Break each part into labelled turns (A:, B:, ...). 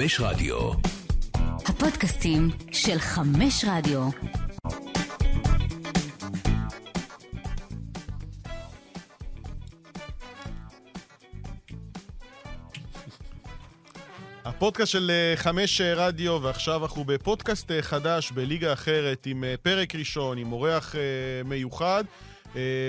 A: חמש רדיו.
B: הפודקאסטים של חמש רדיו.
C: הפודקאסט של אה, חמש אה, רדיו, ועכשיו אנחנו בפודקאסט אה, חדש בליגה אחרת, עם פרק ראשון, עם אורח מיוחד,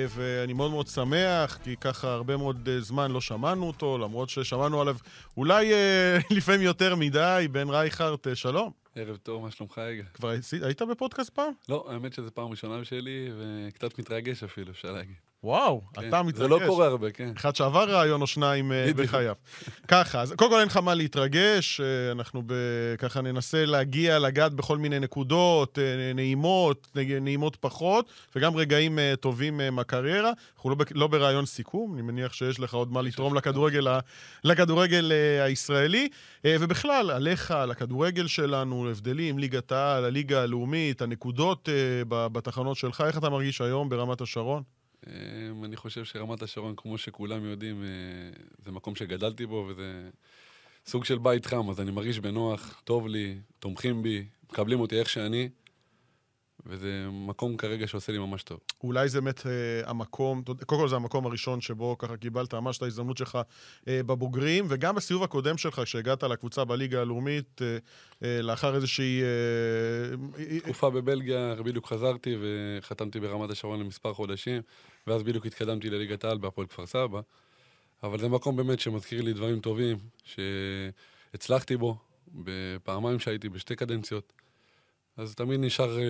C: ואני מאוד מאוד שמח, כי ככה הרבה מאוד אה, זמן לא שמענו אותו, למרות ששמענו עליו אולי אה, לפעמים יותר מדי, בן רייכרט, אה, שלום.
D: ערב טוב, מה שלומך, יגאל?
C: כבר היית בפודקאסט פעם?
D: לא, האמת שזו פעם ראשונה שלי, וקצת מתרגש אפילו, אפשר להגיד.
C: וואו,
D: כן.
C: אתה מתרגש.
D: זה לא קורה הרבה, כן.
C: אחד שעבר רעיון או שניים אה. בחייו. ככה, אז קודם כל אין לך מה להתרגש, אה, אנחנו ב... ככה ננסה להגיע, לגעת בכל מיני נקודות, אה, נעימות, נעימות פחות, וגם רגעים טובים מהקריירה. אנחנו לא, ב- לא ברעיון סיכום, אני מניח שיש לך עוד מה לתרום לכדורגל, ה- לכדורגל הישראלי. ובכלל, עליך, על הכדורגל שלנו, הבדלים, ליגת העל, הליגה הלאומית, הנקודות בתחנות שלך, איך אתה מרגיש היום ברמת השרון?
D: אמ, אני חושב שרמת השרון, כמו שכולם יודעים, אה, זה מקום שגדלתי בו, וזה סוג של בית חם, אז אני מרגיש בנוח, טוב לי, תומכים בי, מקבלים אותי איך שאני, וזה מקום כרגע שעושה לי ממש טוב.
C: אולי זה באמת אה, המקום, קודם כל זה המקום הראשון שבו ככה קיבלת ממש את ההזדמנות שלך אה, בבוגרים, וגם בסיבוב הקודם שלך, כשהגעת לקבוצה בליגה הלאומית, אה, אה, לאחר איזושהי... אה, אה,
D: תקופה בבלגיה, בדיוק חזרתי וחתמתי ברמת השרון למספר חודשים, ואז בדיוק התקדמתי לליגת העל בהפועל כפר סבא. אבל זה מקום באמת שמזכיר לי דברים טובים, שהצלחתי בו, בפעמיים שהייתי, בשתי קדנציות. אז תמיד נשאר אה,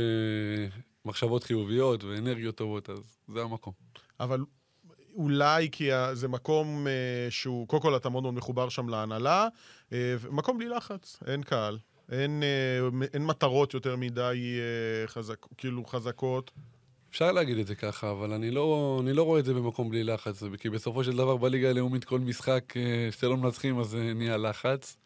D: מחשבות חיוביות ואנרגיות טובות, אז זה המקום.
C: אבל אולי כי זה מקום אה, שהוא, קודם כל אתה מאוד מאוד מחובר שם להנהלה, אה, מקום בלי לחץ, אין קהל. אין, אה, אין מטרות יותר מדי אה, חזק, כאילו חזקות.
D: אפשר להגיד את זה ככה, אבל אני לא, אני לא רואה את זה במקום בלי לחץ, כי בסופו של דבר בליגה הלאומית כל משחק אה, שאתם לא מנצחים אז אה, נהיה לחץ.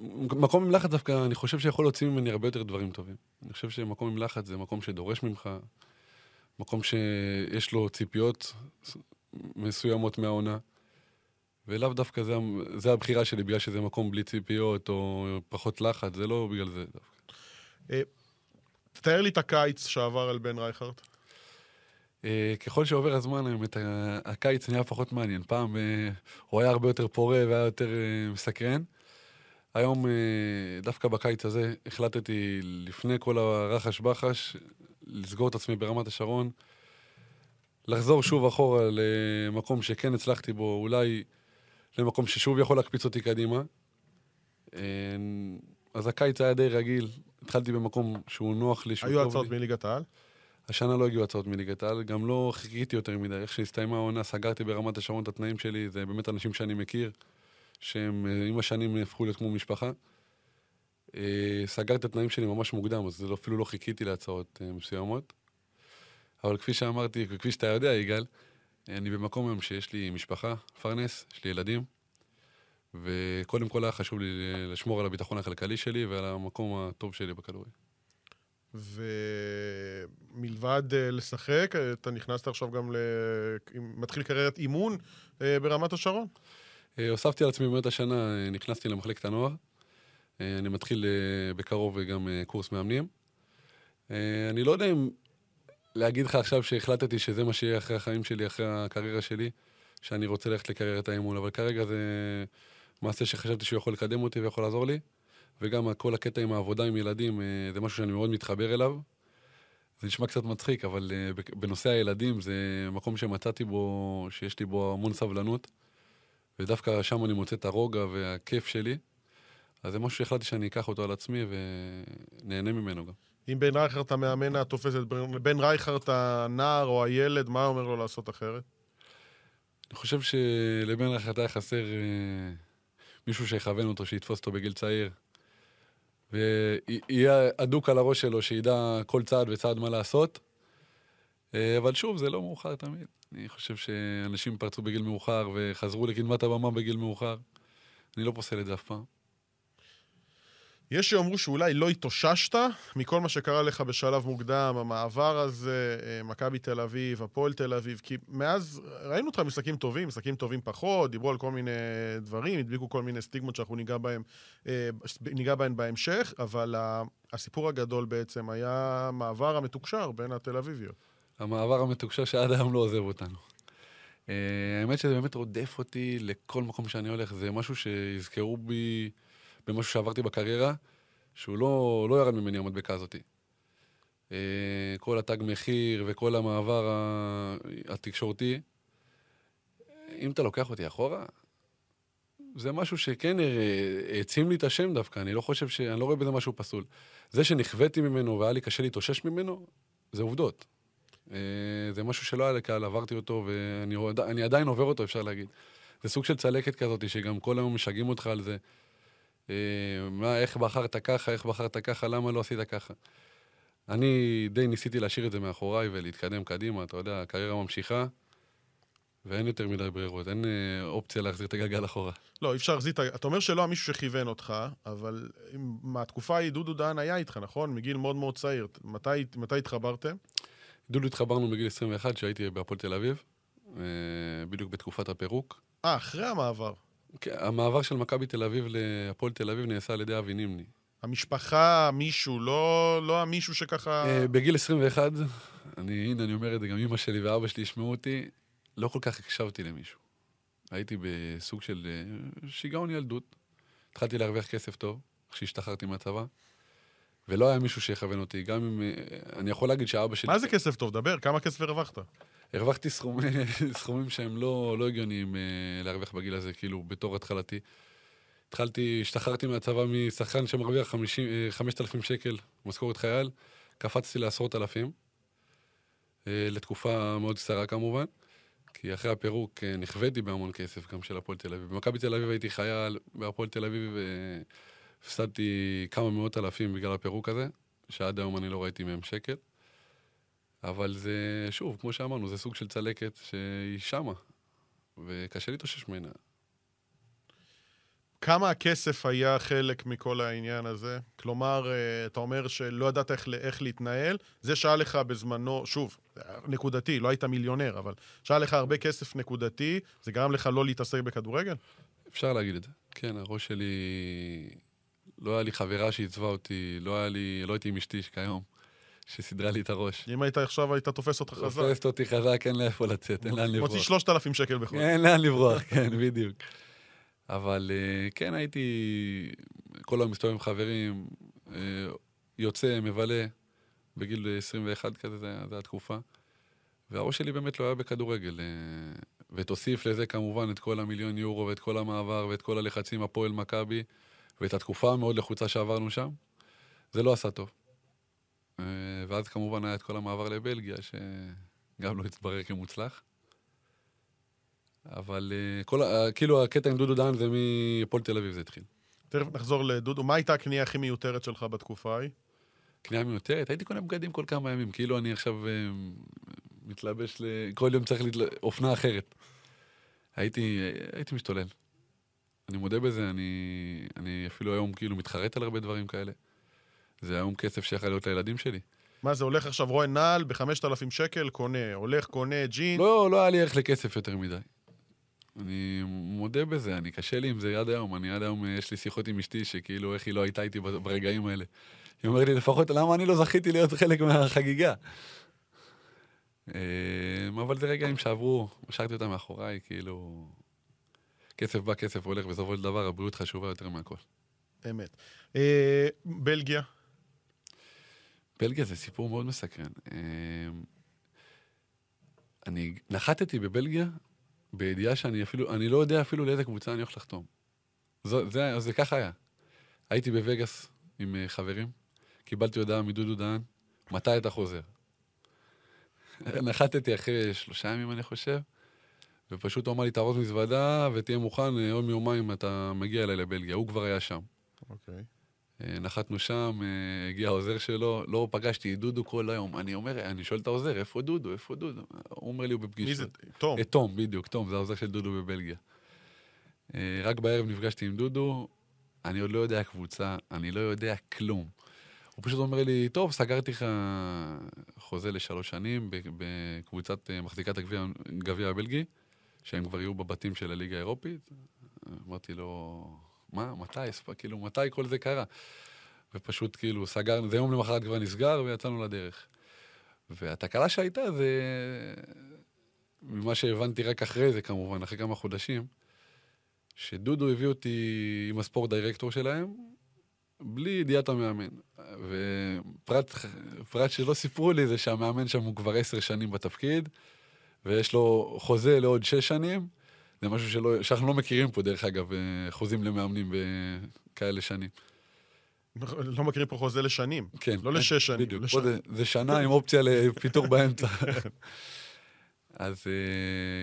D: ומקום עם לחץ דווקא, אני חושב שיכול להוציא ממני הרבה יותר דברים טובים. אני חושב שמקום עם לחץ זה מקום שדורש ממך, מקום שיש לו ציפיות מסוימות מהעונה, ולאו דווקא זה, זה הבחירה שלי, בגלל שזה מקום בלי ציפיות או פחות לחץ, זה לא בגלל זה דווקא.
C: תאר לי את הקיץ שעבר על בן רייכרט.
D: אה, ככל שעובר הזמן, האמת, ה- הקיץ נהיה פחות מעניין. פעם אה, הוא היה הרבה יותר פורה והיה יותר אה, מסקרן. היום, דווקא בקיץ הזה, החלטתי לפני כל הרחש בחש, לסגור את עצמי ברמת השרון, לחזור שוב אחורה למקום שכן הצלחתי בו, אולי למקום ששוב יכול להקפיץ אותי קדימה. אז הקיץ היה די רגיל, התחלתי במקום שהוא נוח לי, שהוא
C: היו
D: טוב
C: הצעות
D: לי.
C: מליגת העל?
D: השנה לא הגיעו הצעות מליגת העל, גם לא חיכיתי יותר מדי. איך שהסתיימה העונה, סגרתי ברמת השרון את התנאים שלי, זה באמת אנשים שאני מכיר, שהם אה, עם השנים הפכו להיות כמו משפחה. אה, סגרתי את התנאים שלי ממש מוקדם, אז לא- אפילו לא חיכיתי להצעות אה, מסוימות. אבל כפי שאמרתי, וכפי שאתה יודע, יגאל, אני במקום היום שיש לי משפחה, פרנס, יש לי ילדים, וקודם כל היה חשוב לי לשמור על הביטחון הכלכלי שלי ועל המקום הטוב שלי בכדורגל.
C: ומלבד אה, לשחק, אה, אתה נכנסת עכשיו גם ל... מתחיל קריירת אימון אה, ברמת השרון?
D: הוספתי על עצמי באמת השנה, אה, נכנסתי למחלקת הנוער. אה, אני מתחיל אה, בקרוב אה, גם אה, קורס מאמנים. אה, אני לא יודע אם להגיד לך עכשיו שהחלטתי שזה מה שיהיה אחרי החיים שלי, אחרי הקריירה שלי, שאני רוצה ללכת לקריירת האימון, אבל כרגע זה מעשה שחשבתי שהוא יכול לקדם אותי ויכול לעזור לי. וגם כל הקטע עם העבודה עם ילדים, אה, זה משהו שאני מאוד מתחבר אליו. זה נשמע קצת מצחיק, אבל אה, בנושא הילדים זה מקום שמצאתי בו, שיש לי בו המון סבלנות. ודווקא שם אני מוצא את הרוגע והכיף שלי. אז זה משהו שהחלטתי שאני אקח אותו על עצמי ונהנה ממנו גם.
C: אם בן רייכרט המאמן התופס את בן- רייכרט הנער או הילד, מה אומר לו לעשות אחרת?
D: אני חושב שלבן רחת היה חסר אה, מישהו שיכוון אותו, שיתפוס אותו בגיל צעיר. ויהיה אדוק על הראש שלו, שידע כל צעד וצעד מה לעשות. אה, אבל שוב, זה לא מאוחר תמיד. אני חושב שאנשים פרצו בגיל מאוחר וחזרו לקדמת הבמה בגיל מאוחר. אני לא פוסל את זה אף פעם.
C: יש שיאמרו שאולי לא התאוששת מכל מה שקרה לך בשלב מוקדם, המעבר הזה, אה, מכבי תל אביב, הפועל תל אביב, כי מאז ראינו אותך משחקים טובים, משחקים טובים פחות, דיברו על כל מיני דברים, הדביקו כל מיני סטיגמות שאנחנו ניגע בהם, אה, ניגע בהם בהמשך, אבל הסיפור הגדול בעצם היה מעבר המתוקשר בין התל אביביות.
D: המעבר המתוקשר שעד היום לא עוזב אותנו. אה, האמת שזה באמת רודף אותי לכל מקום שאני הולך, זה משהו שיזכרו בי... במשהו שעברתי בקריירה, שהוא לא, לא ירד ממני המדבקה הזאת. אה, כל התג מחיר וכל המעבר התקשורתי, אם אתה לוקח אותי אחורה, זה משהו שכן אה, העצים לי את השם דווקא, אני לא חושב ש... אני לא רואה בזה משהו פסול. זה שנכוויתי ממנו והיה לי קשה להתאושש ממנו, זה עובדות. אה, זה משהו שלא היה לי קל, עברתי אותו ואני עדיין עובר אותו, אפשר להגיד. זה סוג של צלקת כזאת, שגם כל היום משגעים אותך על זה. אה, מה, איך בחרת ככה, איך בחרת ככה, למה לא עשית ככה. אני די ניסיתי להשאיר את זה מאחוריי ולהתקדם קדימה, אתה יודע, הקריירה ממשיכה, ואין יותר מדי ברירות, אין אה, אופציה להחזיר את הגלגל אחורה.
C: לא, אי אפשר להחזיר את ה... אתה אומר שלא המישהו שכיוון אותך, אבל מהתקופה ההיא דודו דהן היה איתך, נכון? מגיל מאוד מאוד צעיר. מתי, מתי התחברתם?
D: דודו התחברנו בגיל 21, כשהייתי בהפועל תל אביב, אה, בדיוק בתקופת הפירוק.
C: אה, אחרי המעבר.
D: כן, המעבר של מכבי תל אביב להפועל תל אביב נעשה על ידי אבי נימני.
C: המשפחה, מישהו, לא, לא המישהו שככה...
D: Uh, בגיל 21, אני, הנה, אני אומר את זה, גם אמא שלי ואבא שלי ישמעו אותי, לא כל כך הקשבתי למישהו. הייתי בסוג של uh, שיגעון ילדות. התחלתי להרוויח כסף טוב, כשהשתחררתי מהצבא, ולא היה מישהו שיכוון אותי. גם אם... Uh, אני יכול להגיד שאבא שלי...
C: מה זה כסף טוב? דבר, כמה כסף הרווחת?
D: הרווחתי סכומי, סכומים שהם לא, לא הגיוניים אה, להרוויח בגיל הזה, כאילו, בתור התחלתי. התחלתי, השתחררתי מהצבא משחקן שמרוויח 5,000 אה, שקל משכורת חייל, קפצתי לעשרות אלפים, אה, לתקופה מאוד קצרה כמובן, כי אחרי הפירוק נכוויתי בהמון כסף, גם של הפועל תל אביב. במכבי תל אביב הייתי חייל, בהפועל תל אביב הפסדתי כמה מאות אלפים בגלל הפירוק הזה, שעד היום אני לא ראיתי מהם שקל. אבל זה, שוב, כמו שאמרנו, זה סוג של צלקת שהיא שמה, וקשה להתאושש ממנה.
C: כמה הכסף היה חלק מכל העניין הזה? כלומר, אה, אתה אומר שלא ידעת איך, איך להתנהל, זה שהיה לך בזמנו, שוב, נקודתי, לא היית מיליונר, אבל שהיה לך הרבה כסף נקודתי, זה גרם לך לא להתעסק בכדורגל?
D: אפשר להגיד את זה. כן, הראש שלי... לא היה לי חברה שעיצבה אותי, לא, לי, לא הייתי עם אשתי כיום. שסידרה לי את הראש.
C: אם היית עכשיו, היית תופס אותך חזק.
D: תופסת אותי חזק, אין לאיפה לצאת, אין לאן לברוח.
C: מוציא 3,000 שקל בחודש.
D: אין לאן לברוח, כן, בדיוק. אבל אה, כן, הייתי כל היום מסתובב עם חברים, אה, יוצא, מבלה, בגיל 21 כזה, זו התקופה. והראש שלי באמת לא היה בכדורגל. אה, ותוסיף לזה כמובן את כל המיליון יורו ואת כל המעבר ואת כל הלחצים הפועל מכבי ואת התקופה המאוד לחוצה שעברנו שם. זה לא עשה טוב. אה, ואז כמובן היה את כל המעבר לבלגיה, שגם לא התברר כמוצלח. אבל אה, כל, כאילו הקטע עם דודו דהן זה מהפועל תל אביב זה התחיל.
C: תכף נחזור לדודו. מה הייתה הקנייה הכי מיותרת שלך בתקופה ההיא?
D: קנייה מיותרת? הייתי קונה בגדים כל כמה ימים, כאילו אני עכשיו אה, מתלבש ל... כל יום צריך להתל... אופנה אחרת. הייתי, הייתי משתולל. אני מודה בזה, אני, אני אפילו היום כאילו מתחרט על הרבה דברים כאלה. זה היום כסף שיכול להיות לילדים שלי.
C: מה זה, הולך עכשיו רואה נעל ב-5,000 שקל, קונה, הולך, קונה ג'ין?
D: לא, לא היה לי ערך לכסף יותר מדי. אני מודה בזה, אני קשה לי עם זה עד היום. אני עד היום, יש לי שיחות עם אשתי, שכאילו, איך היא לא הייתה איתי ברגעים האלה. היא אומרת לי, לפחות, למה אני לא זכיתי להיות חלק מהחגיגה? אמ, אבל זה רגעים שעברו, השארתי אותם מאחוריי, כאילו... כסף בא, כסף הולך, בסופו של דבר הבריאות חשובה יותר מהכל.
C: אמת. אה, בלגיה?
D: בלגיה זה סיפור מאוד מסקרן. אמ, אני נחתתי בבלגיה בידיעה שאני אפילו, אני לא יודע אפילו לאיזה קבוצה אני הולך לחתום. זה, זה, זה ככה היה. הייתי בווגאס עם אה, חברים, קיבלתי הודעה מדודו דהן, מתי אתה חוזר? נחתתי אחרי שלושה ימים, אני חושב, ופשוט הוא אמר לי, תארוז מזוודה ותהיה מוכן, אה, יום יומיים אתה מגיע אליי לבלגיה. הוא כבר היה שם. אוקיי. Okay. אה, נחתנו שם, אה, הגיע העוזר שלו, לא פגשתי את דודו כל היום. אני אומר, אני שואל את העוזר, איפה דודו? איפה דודו? הוא אומר לי, הוא בפגישה.
C: מי זה? תום.
D: את תום, בדיוק, תום, זה העוזר של דודו בבלגיה. רק בערב נפגשתי עם דודו, אני עוד לא יודע קבוצה, אני לא יודע כלום. הוא פשוט אומר לי, טוב, סגרתי לך חוזה לשלוש שנים בקבוצת אה, מחזיקת הגביע הבלגי, שהם כבר יהיו בבתים של הליגה האירופית. אמרתי לו, מה, מתי, כאילו, מתי כל זה קרה? ופשוט כאילו סגרנו, זה יום למחרת כבר נסגר ויצאנו לדרך. והתקלה שהייתה זה, ממה שהבנתי רק אחרי זה כמובן, אחרי כמה חודשים, שדודו הביא אותי עם הספורט דירקטור שלהם, בלי ידיעת המאמן. ופרט שלא סיפרו לי זה שהמאמן שם הוא כבר עשר שנים בתפקיד, ויש לו חוזה לעוד שש שנים. זה משהו שלא, שאנחנו לא מכירים פה, דרך אגב, חוזים למאמנים בכאלה שנים.
C: לא מכירים פה חוזה לשנים.
D: כן.
C: לא לשש שנים.
D: בדיוק. לש... זה, זה שנה עם אופציה לפיתור באמצע. אז uh,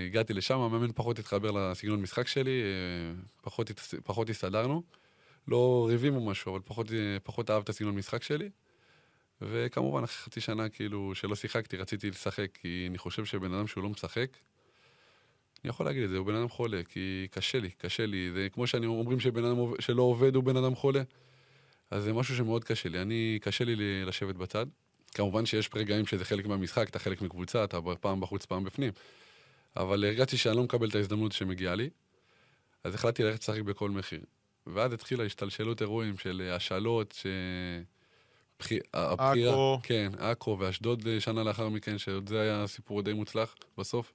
D: הגעתי לשם, המאמן פחות התחבר לסגנון משחק שלי, uh, פחות, פחות הסתדרנו. לא ריבים או משהו, אבל פחות, פחות אהב את הסגנון משחק שלי. וכמובן, אחרי חצי שנה, כאילו, שלא שיחקתי, רציתי לשחק, כי אני חושב שבן אדם שהוא לא משחק, אני יכול להגיד את זה, הוא בן אדם חולה, כי קשה לי, קשה לי. זה כמו שאני אומרים שבן אדם שלא עובד הוא בן אדם חולה. אז זה משהו שמאוד קשה לי. אני, קשה לי לשבת בצד. כמובן שיש רגעים שזה חלק מהמשחק, אתה חלק מקבוצה, אתה פעם בחוץ, פעם בפנים. אבל הרגשתי שאני לא מקבל את ההזדמנות שמגיעה לי, אז החלטתי ללכת לשחק בכל מחיר. ואז התחילה השתלשלות אירועים של השאלות, ש...
C: עכו.
D: כן, עכו ואשדוד שנה לאחר מכן, שעוד זה היה סיפור די מוצלח בסוף.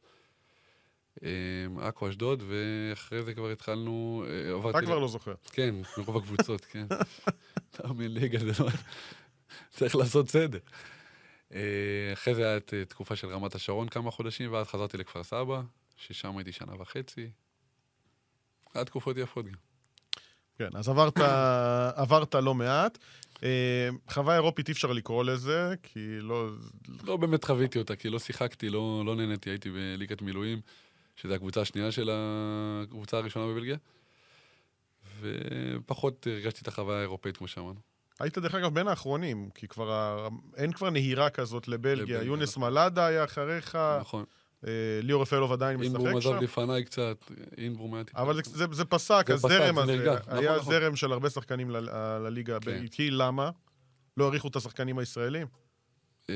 D: אמ, עכו, אשדוד, ואחרי זה כבר התחלנו...
C: אה, אתה כבר לא זוכר.
D: כן, מרוב הקבוצות, כן. תאמין ליגה, זה לא... צריך לעשות סדר. אה, אחרי זה הייתה אה, תקופה של רמת השרון כמה חודשים, ואז חזרתי לכפר סבא, ששם הייתי שנה וחצי. היה תקופות יפות גם.
C: כן, אז עברת, עברת לא מעט. חוויה אירופית אי אפשר לקרוא לזה, כי לא...
D: לא באמת חוויתי אותה, כי לא שיחקתי, לא, לא נהניתי, הייתי בליגת מילואים. שזו הקבוצה השנייה של הקבוצה הראשונה בבלגיה. ופחות הרגשתי את החוויה האירופאית, כמו שאמרנו.
C: היית דרך אגב בין האחרונים, כי כבר אין כבר נהירה כזאת לבלגיה. יונס נכון. מלאדה היה אחריך.
D: נכון.
C: אה, ליאור רפאלוב עדיין משחק שם.
D: אינברום עזב לפניי קצת, אינברום
C: היה טיפה. אבל זה, זה, פסק, הזרם הזה. נרגע, היה נכון, זרם נכון. של הרבה שחקנים לליגה כן. הבלגית. למה? לא העריכו את השחקנים הישראלים? אה,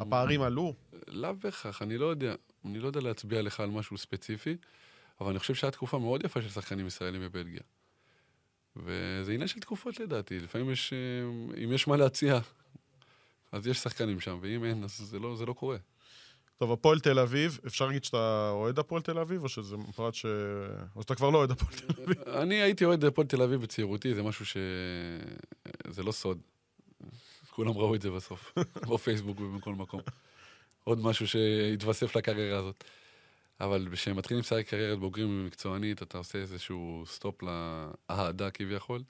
C: הפערים עלו?
D: לאו בהכרח, אני לא יודע. אני לא יודע להצביע לך על משהו ספציפי, אבל אני חושב שהיה תקופה מאוד יפה של שחקנים ישראלים בבלגיה. וזה עניין של תקופות לדעתי, לפעמים יש, אה, אם יש מה להציע, אז יש שחקנים שם, ואם אין, אז זה לא, זה לא קורה.
C: טוב, הפועל תל אביב, אפשר להגיד שאתה אוהד הפועל תל אביב, או שזה פרט ש... או שאתה כבר לא אוהד הפועל תל אביב?
D: אני הייתי אוהד הפועל תל אביב בצעירותי, זה משהו ש... זה לא סוד. כולם ראו את זה בסוף, בפייסבוק ובכל מקום. עוד משהו שהתווסף לקריירה הזאת. אבל כשמתחילים לשחק קריירת בוגרים מקצוענית, אתה עושה איזשהו stop לאהדה כביכול.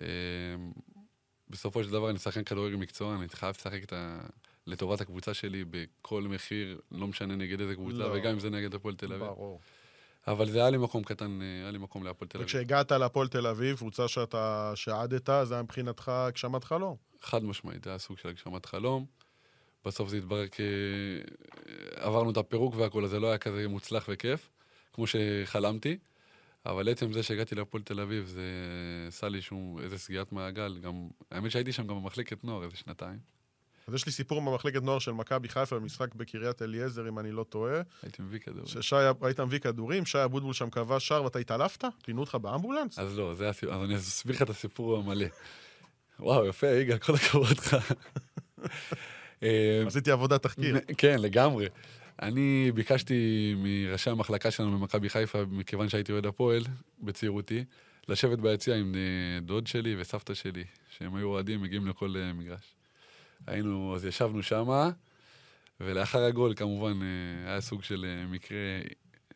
D: אמ, בסופו של דבר אני שחקן כדורגל מקצוען, אני חייב לשחק את ה... לטובת הקבוצה שלי בכל מחיר, לא משנה נגד איזה קבוצה, לא. וגם אם זה נגד הפועל תל אביב. ברור. אבל זה היה לי מקום קטן, היה לי מקום להפועל תל אביב.
C: וכשהגעת להפועל תל אביב, קבוצה שאתה שעדת, זה היה מבחינתך הגשמת חלום.
D: חד משמעית, זה היה סוג של הגשמת חלום. בסוף זה התברר כי עברנו את הפירוק והכל, אז זה לא היה כזה מוצלח וכיף, כמו שחלמתי. אבל עצם זה שהגעתי להפועל תל אביב, זה עשה לי שום, איזה סגירת מעגל. גם, האמת שהייתי שם גם במחלקת נוער איזה שנתיים.
C: אז יש לי סיפור במחלקת נוער של מכבי חיפה במשחק בקריית אליעזר, אם אני לא טועה.
D: הייתי מביא כדורים.
C: ששי, היית מביא כדורים, שי אבוטבול שם קבע שער ואתה התעלפת? פינו אותך באמבולנס?
D: אז לא, זה הסיפור, אז אני אסביר לך את הסיפור המלא. וואו, יפה, יגאל, כל הכבוד לך.
C: אה, עשיתי עבודת תחקיר.
D: כן, לגמרי. אני ביקשתי מראשי המחלקה שלנו במכבי חיפה, מכיוון שהייתי אוהד הפועל בצעירותי, לשבת ביציע עם אה, דוד שלי וסבתא שלי, שהם היו אוהדים, מגיעים לכל אה, מגרש. היינו, אז ישבנו שמה, ולאחר הגול כמובן היה סוג של מקרה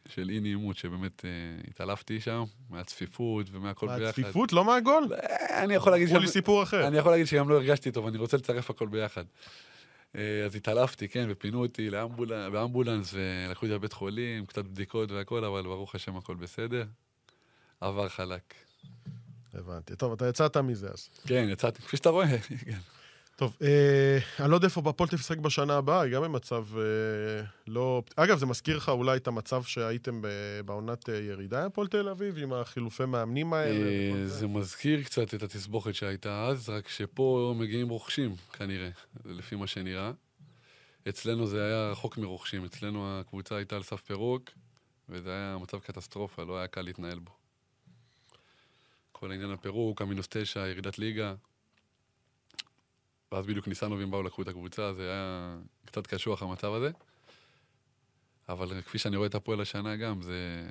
D: של אי נעימות, שבאמת התעלפתי שם, מהצפיפות ומהכל ביחד.
C: מהצפיפות? לא מהגול?
D: אני יכול להגיד...
C: אמרו לי סיפור אחר.
D: אני יכול להגיד שגם לא הרגשתי טוב, אני רוצה לצרף הכל ביחד. אה, אז התעלפתי, כן, ופינו אותי לאמבול... באמבולנס, ולקחו אותי לבית חולים, קצת בדיקות והכל, אבל ברוך השם הכל בסדר. עבר חלק.
C: הבנתי. טוב, אתה יצאת מזה אז.
D: כן, יצאתי, כפי שאתה רואה.
C: טוב, אה, אני לא יודע איפה בפועל תשחק בשנה הבאה, היא גם במצב אה, לא... אגב, זה מזכיר לך אולי את המצב שהייתם ב- בעונת אה, ירידה, הפועל תל אביב, עם החילופי מאמנים האלה?
D: אה, זה מזכיר קצת את התסבוכת שהייתה אז, רק שפה מגיעים רוכשים, כנראה, לפי מה שנראה. אצלנו זה היה רחוק מרוכשים, אצלנו הקבוצה הייתה על סף פירוק, וזה היה מצב קטסטרופה, לא היה קל להתנהל בו. כל העניין הפירוק, המינוס תשע, ירידת ליגה. ואז בדיוק ניסנובים באו, לקחו את הקבוצה, זה היה קצת קשוח המצב הזה. אבל כפי שאני רואה את הפועל השנה גם, זה,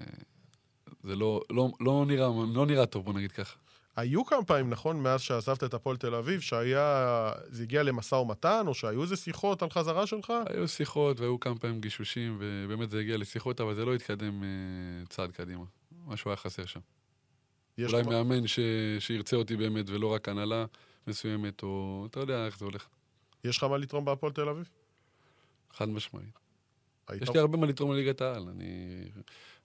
D: זה לא, לא, לא, נראה, לא נראה טוב, בוא נגיד ככה.
C: היו כמה פעמים, נכון, מאז שעזבת את הפועל תל אביב, שהיה... זה הגיע למשא ומתן, או שהיו איזה שיחות על חזרה שלך?
D: היו שיחות והיו כמה פעמים גישושים, ובאמת זה הגיע לשיחות, אבל זה לא התקדם אה, צעד קדימה. משהו היה חסר שם. אולי
C: כבר-
D: מאמן ש... שירצה אותי באמת, ולא רק הנהלה מסוימת, או אתה יודע איך זה הולך.
C: יש לך מה לתרום בהפועל תל אביב?
D: חד משמעית. יש לי הרבה מה לתרום לליגת העל. אני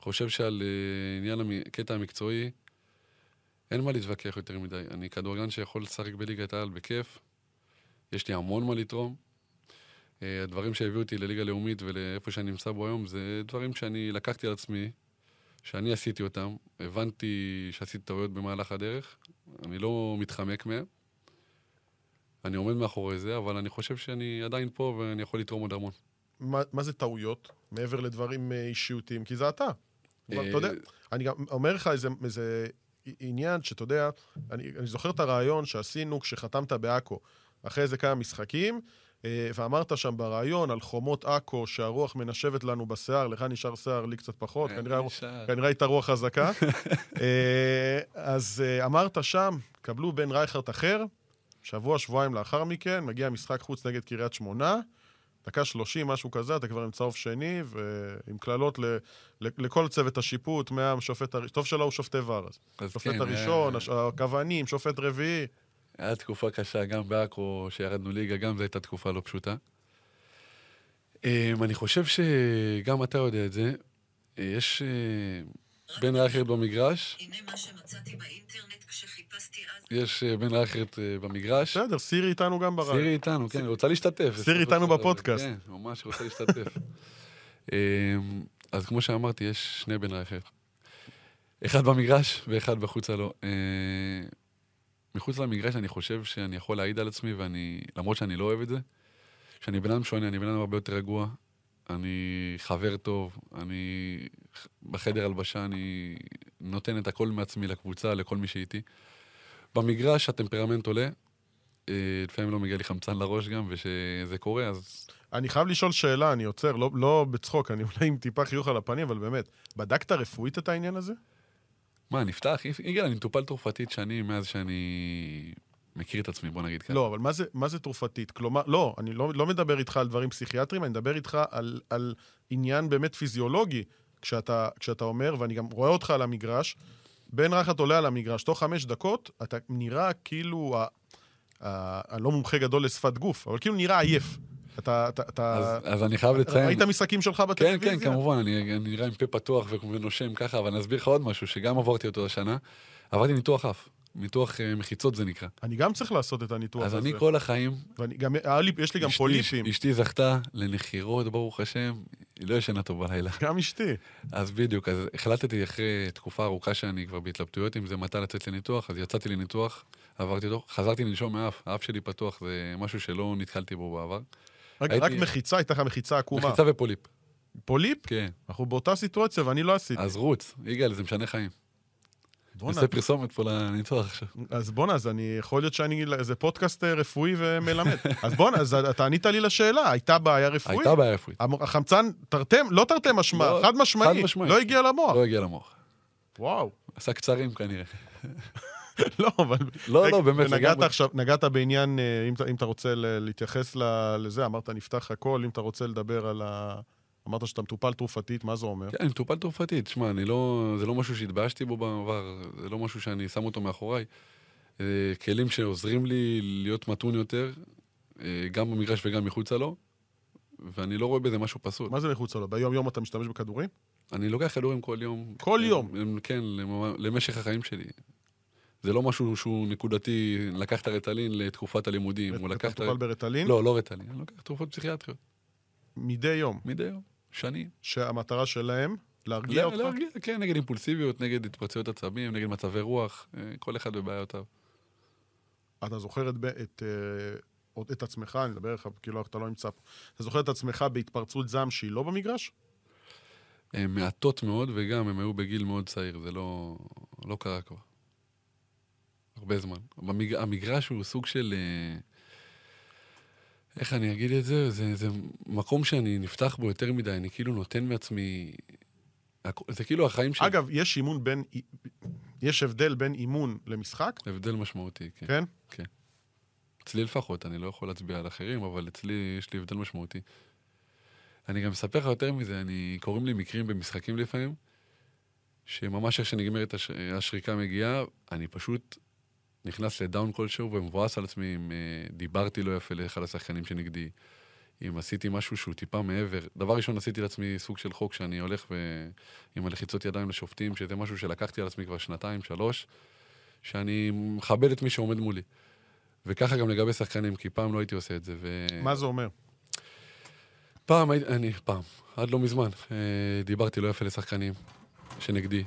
D: חושב שעל אה, עניין הקטע המקצועי, אין מה להתווכח יותר מדי. אני כדורגלן שיכול לשחק בליגת העל בכיף. יש לי המון מה לתרום. אה, הדברים שהביאו אותי לליגה לאומית ולאיפה שאני נמצא בו היום, זה דברים שאני לקחתי על עצמי, שאני עשיתי אותם. הבנתי שעשיתי טעויות במהלך הדרך. אני לא מתחמק מהם. אני עומד מאחורי זה, אבל אני חושב שאני עדיין פה ואני יכול לתרום עוד המון.
C: מה, מה זה טעויות, מעבר לדברים אה, אישיותיים? כי זה אתה.
D: אה,
C: אתה יודע, אני גם אומר לך איזה, איזה עניין שאתה יודע, אני, אני זוכר את הרעיון שעשינו כשחתמת בעכו, אחרי זה כמה משחקים, אה, ואמרת שם ברעיון על חומות עכו שהרוח מנשבת לנו בשיער, לך נשאר שיער, לי קצת פחות,
D: אה,
C: כנראה. כנראה הייתה רוח חזקה. אז אמרת שם, קבלו בן רייכרט אחר, שבוע, שבועיים לאחר מכן, מגיע משחק חוץ נגד קריית שמונה, דקה שלושים, משהו כזה, אתה כבר עם צהוב שני, ועם קללות ל- ל- לכל צוות השיפוט, מהשופט הראשון, טוב שלא הוא שופטי ור, אז. שופט
D: כן,
C: הראשון, הש- הכוונים, שופט רביעי.
D: היה תקופה קשה, גם בעכו, שירדנו ליגה, גם זו הייתה תקופה לא פשוטה. אמ, אני חושב שגם אתה יודע את זה. אה, יש אה, בן רייכרד במגרש,
A: הנה מה שמצאתי באינטרנט כשחיפשתי אז.
D: יש אה, בן רייכרד אה, במגרש.
C: בסדר, סירי איתנו גם ברעיון.
D: סירי איתנו, כן, היא רוצה להשתתף.
C: סירי איתנו בפודקאסט.
D: כן, ממש רוצה להשתתף. אמ, אז כמו שאמרתי, יש שני בן רייכרד. אחד במגרש ואחד בחוצה לו. אה, מחוץ למגרש אני חושב שאני יכול להעיד על עצמי, ואני, למרות שאני לא אוהב את זה, שאני בן אדם שונה, אני בן אדם הרבה יותר רגוע, אני חבר טוב, אני בחדר הלבשה, אני נותן את הכל מעצמי לקבוצה, לכל מי שאיתי. במגרש הטמפרמנט עולה, אה, לפעמים לא מגיע לי חמצן לראש גם, וכשזה קורה, אז
C: אני חייב לשאול שאלה, אני עוצר, לא, לא בצחוק, אני אולי עם טיפה חיוך על הפנים, אבל באמת, בדקת רפואית את העניין הזה?
D: מה, נפתח? יגאל, אני מטופל תרופתית שנים מאז שאני מכיר את עצמי, בוא נגיד ככה.
C: לא, אבל מה זה, מה זה תרופתית? כלומר, לא, אני לא, לא מדבר איתך על דברים פסיכיאטריים, אני מדבר איתך על, על עניין באמת פיזיולוגי, כשאתה, כשאתה אומר, ואני גם רואה אותך על המגרש, בן רחת עולה על המגרש, תוך חמש דקות, אתה נראה כאילו, ה, ה, אני לא מומחה גדול לשפת גוף, אבל כאילו נראה עייף. אתה, אתה, אתה
D: אז, אז אני חייב לציין...
C: ראית משחקים שלך
D: כן,
C: בטלוויזיה?
D: כן, כמובן, אני, אני נראה עם פה פתוח ונושם ככה, אבל אני אסביר לך עוד משהו, שגם עברתי אותו השנה. עברתי ניתוח אף, ניתוח אה, מחיצות זה נקרא.
C: אני גם צריך לעשות את הניתוח
D: אז
C: הזה.
D: אני כל החיים...
C: ואני גם, היה לי, יש לי גם
D: אשתי-
C: פוליפים.
D: אשתי זכתה לנחירות, ברוך השם, היא לא ישנה טוב בלילה.
C: גם אשתי.
D: אז בדיוק, אז החלטתי אחרי תקופה ארוכה שאני כבר בהתלבטויות עם זה, מתי לצאת לניתוח, אז יצאתי לניתוח, עברתי אותו, חזרתי לנשום מהאף, האף שלי פתוח, זה משהו שלא נתקלתי בו בעבר.
C: רק,
D: הייתי-
C: רק מחיצה, הייתה לך מחיצה עקומה.
D: מחיצה ופוליפ,
C: פוליפ?
D: כן.
C: אנחנו באותה סיטואציה ואני לא עשיתי.
D: אז רוץ, יגאל, זה משנה חיים. נעשה פרסומת פה לניתוח עכשיו.
C: אז בואנה, אז אני, יכול להיות שאני, זה פודקאסט אה, רפואי ומלמד. אז בואנה, אז אתה ענית לי לשאלה, הייתה בעיה רפואית?
D: הייתה בעיה רפואית,
C: החמצן, תרתי, לא תרתי משמע,
D: לא,
C: חד משמעי. לא הגיע למוח.
D: לא הגיע למוח.
C: וואו.
D: עשה קצרים כנראה.
C: לא, אבל...
D: לא, לא, באמת,
C: נגעת. עכשיו, נגעת בעניין, אה, אם אתה- רוצה להתייחס לזה, אמרת נפתח הכל, אם אתה רוצה לדבר על ה... אמרת שאתה מטופל תרופתית, מה זה אומר?
D: כן, אני מטופל תרופתית. שמע, אני לא... זה לא משהו שהתביישתי בו בעבר, זה לא משהו שאני שם אותו מאחוריי. אה, כלים שעוזרים לי להיות מתון יותר, אה, גם במגרש וגם מחוצה לו, ואני לא רואה בזה משהו פסול.
C: מה זה מחוצה לו? ביום-יום אתה משתמש בכדורים?
D: אני לוקח כדורים כל יום.
C: כל יום?
D: כן, למ- למשך החיים שלי. זה לא משהו שהוא נקודתי, לקח את הרטלין לתקופת הלימודים.
C: אתה מטופל ברטלין?
D: לא, לא רטלין, אני לוקח תרופות פסיכיאטריות.
C: מדי יום.
D: מדי יום, שנים.
C: שהמטרה שלהם, להרגיע אותך?
D: להרגיע, כן, נגד אימפולסיביות, נגד התפרצויות עצבים, נגד מצבי רוח, אה, כל אחד בבעיותיו.
C: אתה זוכר את, את, אה, את עצמך, אני מדבר לך כאילו אתה לא נמצא פה, אתה זוכר את עצמך בהתפרצות זעם שהיא לא במגרש?
D: הן מעטות מאוד, וגם הם היו בגיל מאוד צעיר, זה לא, לא קרה כבר. הרבה זמן. המגרש הוא סוג של... אה, איך אני אגיד את זה? זה? זה מקום שאני נפתח בו יותר מדי, אני כאילו נותן מעצמי... זה כאילו החיים שלי.
C: אגב, יש אימון בין... יש הבדל בין אימון למשחק?
D: הבדל משמעותי, כן.
C: כן?
D: כן. אצלי לפחות, אני לא יכול להצביע על אחרים, אבל אצלי יש לי הבדל משמעותי. אני גם אספר לך יותר מזה, אני, קוראים לי מקרים במשחקים לפעמים, שממש איך שנגמרת הש, השריקה מגיעה, אני פשוט נכנס לדאון כלשהו ומבואס על עצמי אם uh, דיברתי לא יפה לאחד השחקנים שנגדי, אם עשיתי משהו שהוא טיפה מעבר. דבר ראשון, עשיתי לעצמי סוג של חוק שאני הולך ו... עם הלחיצות ידיים לשופטים, שזה משהו שלקחתי על עצמי כבר שנתיים, שלוש, שאני מכבד את מי שעומד מולי. וככה גם לגבי שחקנים, כי פעם לא הייתי עושה את זה. ו...
C: מה זה אומר?
D: פעם אני, פעם, עד לא מזמן, אה, דיברתי לא יפה לשחקנים שנגדי.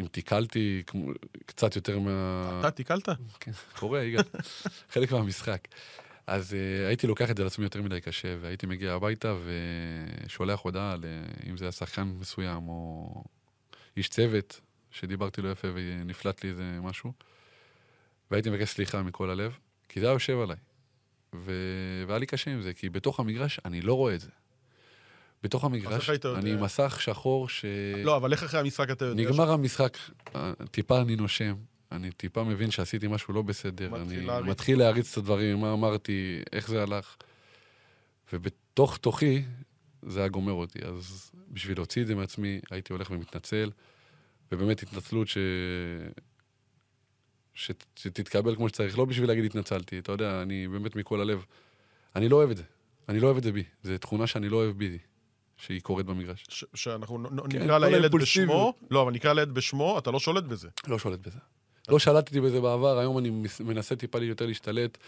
D: אם תיקלתי קצת יותר מה...
C: אתה תיקלת?
D: כן, קורה, יגאל. חלק מהמשחק. אז uh, הייתי לוקח את זה לעצמי יותר מדי קשה, והייתי מגיע הביתה ושולח הודעה, אם זה היה שחקן מסוים או איש צוות, שדיברתי לו יפה ונפלט לי איזה משהו, והייתי מבקש סליחה מכל הלב, כי זה היה יושב עליי. ו... והיה לי קשה עם זה, כי בתוך המגרש אני לא רואה את זה. בתוך המגרש, אני עם מסך שחור ש...
C: לא, אבל איך אחרי המשחק אתה יודע?
D: נגמר ש... המשחק, אה, טיפה אני נושם, אני טיפה מבין שעשיתי משהו לא בסדר, אני להריץ. מתחיל להריץ את הדברים, מה אמרתי, איך זה הלך. ובתוך תוכי, זה היה גומר אותי. אז בשביל להוציא את זה מעצמי, הייתי הולך ומתנצל, ובאמת התנצלות ש... ש... שתתקבל כמו שצריך, לא בשביל להגיד התנצלתי, אתה יודע, אני באמת מכל הלב, אני לא אוהב את זה. אני לא אוהב את זה בי. זו תכונה שאני לא אוהב בי, שהיא קורית במגרש.
C: ש- שאנחנו נ- כן, נקרא לילד בשמו, לא, אבל נקרא לילד בשמו, אתה לא שולט בזה.
D: לא שולט בזה. לא שלטתי בזה בעבר, היום אני מנסה טיפה לי יותר להשתלט.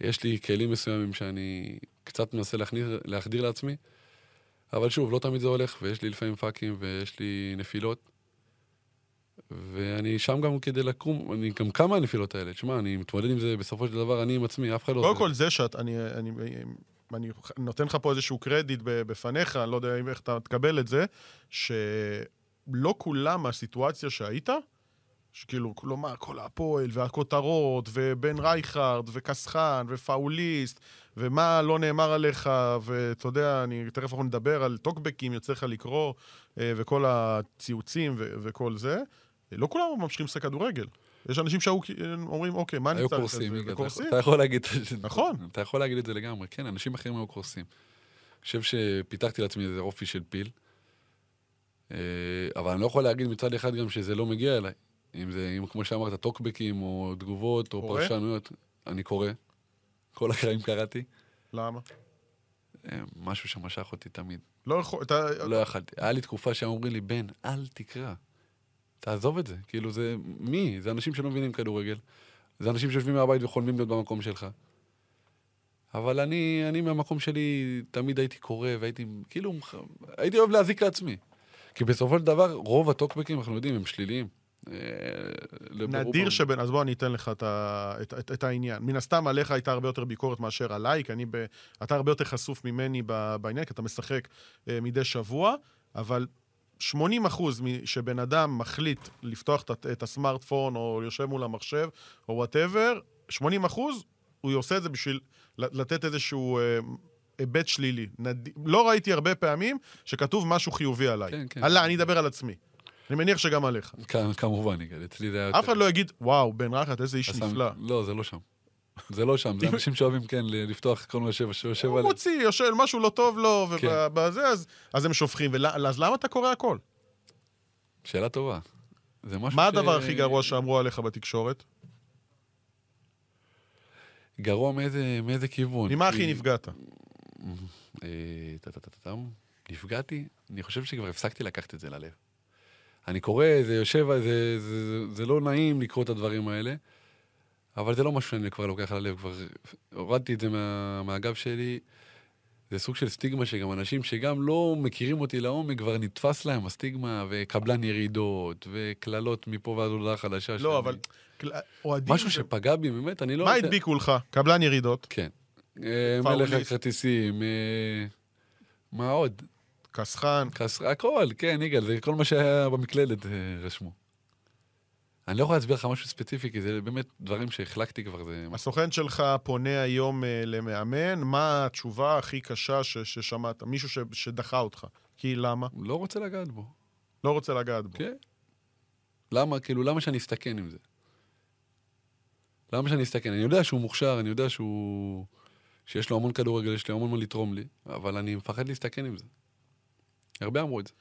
D: יש לי כלים מסוימים שאני קצת מנסה להכניר, להחדיר לעצמי, אבל שוב, לא תמיד זה הולך, ויש לי לפעמים פאקים ויש לי נפילות. ואני שם גם כדי לקום, אני גם כמה הנפילות האלה. תשמע, אני מתמודד עם זה בסופו של דבר, אני עם עצמי, אף אחד לא...
C: קודם כל זה שאת, אני, אני, אני נותן לך פה איזשהו קרדיט בפניך, אני לא יודע איך אתה תקבל את זה, שלא כולם הסיטואציה שהיית, שכאילו, כלומר, כל הפועל והכותרות, ובן רייכרד, וקסחן, ופאוליסט, ומה לא נאמר עליך, ואתה יודע, אני, תכף אנחנו נדבר על טוקבקים, יוצא לך לקרוא, אה, וכל הציוצים וכל זה. לא כולם ממשיכים לשחק כדורגל. יש אנשים שאומרים, אוקיי, מה אני
D: צריך את זה? היו קורסים, אתה יכול להגיד...
C: נכון.
D: אתה יכול להגיד את זה לגמרי, כן, אנשים אחרים היו קורסים. אני חושב שפיתחתי לעצמי איזה אופי של פיל, אה, אבל אני לא יכול להגיד מצד אחד גם שזה לא מגיע אליי. אם זה, אם כמו שאמרת, טוקבקים או תגובות או קורא? פרשנויות, אני קורא. כל הקרעים קראתי.
C: למה?
D: אה, משהו שמשך אותי תמיד.
C: לא יכול... אתה...
D: לא יכלתי. היה לי תקופה שהם אומרים לי, בן, אל תקרא. תעזוב את זה. כאילו, זה... מי? זה אנשים שלא מבינים כדורגל. זה אנשים שיושבים מהבית וחולמים להיות במקום שלך. אבל אני, אני מהמקום שלי תמיד הייתי קורא והייתי, כאילו, הייתי אוהב להזיק לעצמי. כי בסופו של דבר, רוב הטוקבקים, אנחנו יודעים, הם שליליים. אה,
C: נדיר שבין, אז בוא אני אתן לך את, את, את, את העניין. מן הסתם עליך הייתה הרבה יותר ביקורת מאשר עליי, כי אני ב, אתה הרבה יותר חשוף ממני בעניין, כי אתה משחק אה, מדי שבוע, אבל 80 אחוז שבן אדם מחליט לפתוח את, הסמארטפון, או יושב מול המחשב, או whatever, 80 אחוז, הוא עושה את זה בשביל לתת איזשהו... אה, היבט שלילי. נד... לא ראיתי הרבה פעמים שכתוב משהו חיובי עליי. כן, כן. עלה, אני אדבר על עצמי. אני מניח שגם עליך.
D: כמובן, אצלי זה היה...
C: אף אחד לא יגיד, וואו, בן רחת, איזה איש נפלא.
D: לא, זה לא שם. זה לא שם, זה אנשים שאוהבים, כן, לפתוח כל מה שיושב
C: עליהם. הוא מוציא, יושב, משהו לא טוב לו, ובזה, כן. אז הם שופכים. אז למה אתה קורא הכל?
D: שאלה טובה.
C: מה הדבר הכי גרוע שאמרו עליך בתקשורת?
D: גרוע מאיזה כיוון?
C: ממה הכי נפגעת?
D: אה, נפגעתי? אני חושב שכבר הפסקתי לקחת את זה ללב. אני קורא, זה יושב, זה, זה, זה, זה לא נעים לקרוא את הדברים האלה, אבל זה לא משהו שאני כבר לוקח על הלב, כבר הורדתי את זה מה, מהגב שלי. זה סוג של סטיגמה שגם אנשים שגם לא מכירים אותי לעומק, כבר נתפס להם הסטיגמה, וקבלן ירידות, וקללות מפה ועד הודעה חדשה.
C: לא,
D: שאני-
C: אבל... אוהדים...
D: משהו
C: זה-
D: שפגע בי, באמת, אני לא...
C: מה
D: יודע-
C: הדביקו לך? קבלן ירידות,
D: כן. אה, מלך. הכרטיסים, אה, מה עוד?
C: קסחן.
D: כס- הכל, כן, יגאל, זה כל מה שהיה במקלדת אה, רשמו. אני לא יכול להסביר לך משהו ספציפי, כי זה באמת דברים שהחלקתי כבר, זה...
C: הסוכן שלך פונה היום אה, למאמן, מה התשובה הכי קשה ש- ששמעת? מישהו ש- שדחה אותך. כי למה?
D: לא רוצה לגעת בו.
C: לא רוצה לגעת בו.
D: כן. למה, כאילו, למה שאני אסתכן עם זה? למה שאני אסתכן? אני יודע שהוא מוכשר, אני יודע שהוא... שיש לו המון כדורגל, יש לי המון מה לתרום לי, אבל אני מפחד להסתכן עם זה. הרבה אמרו את זה.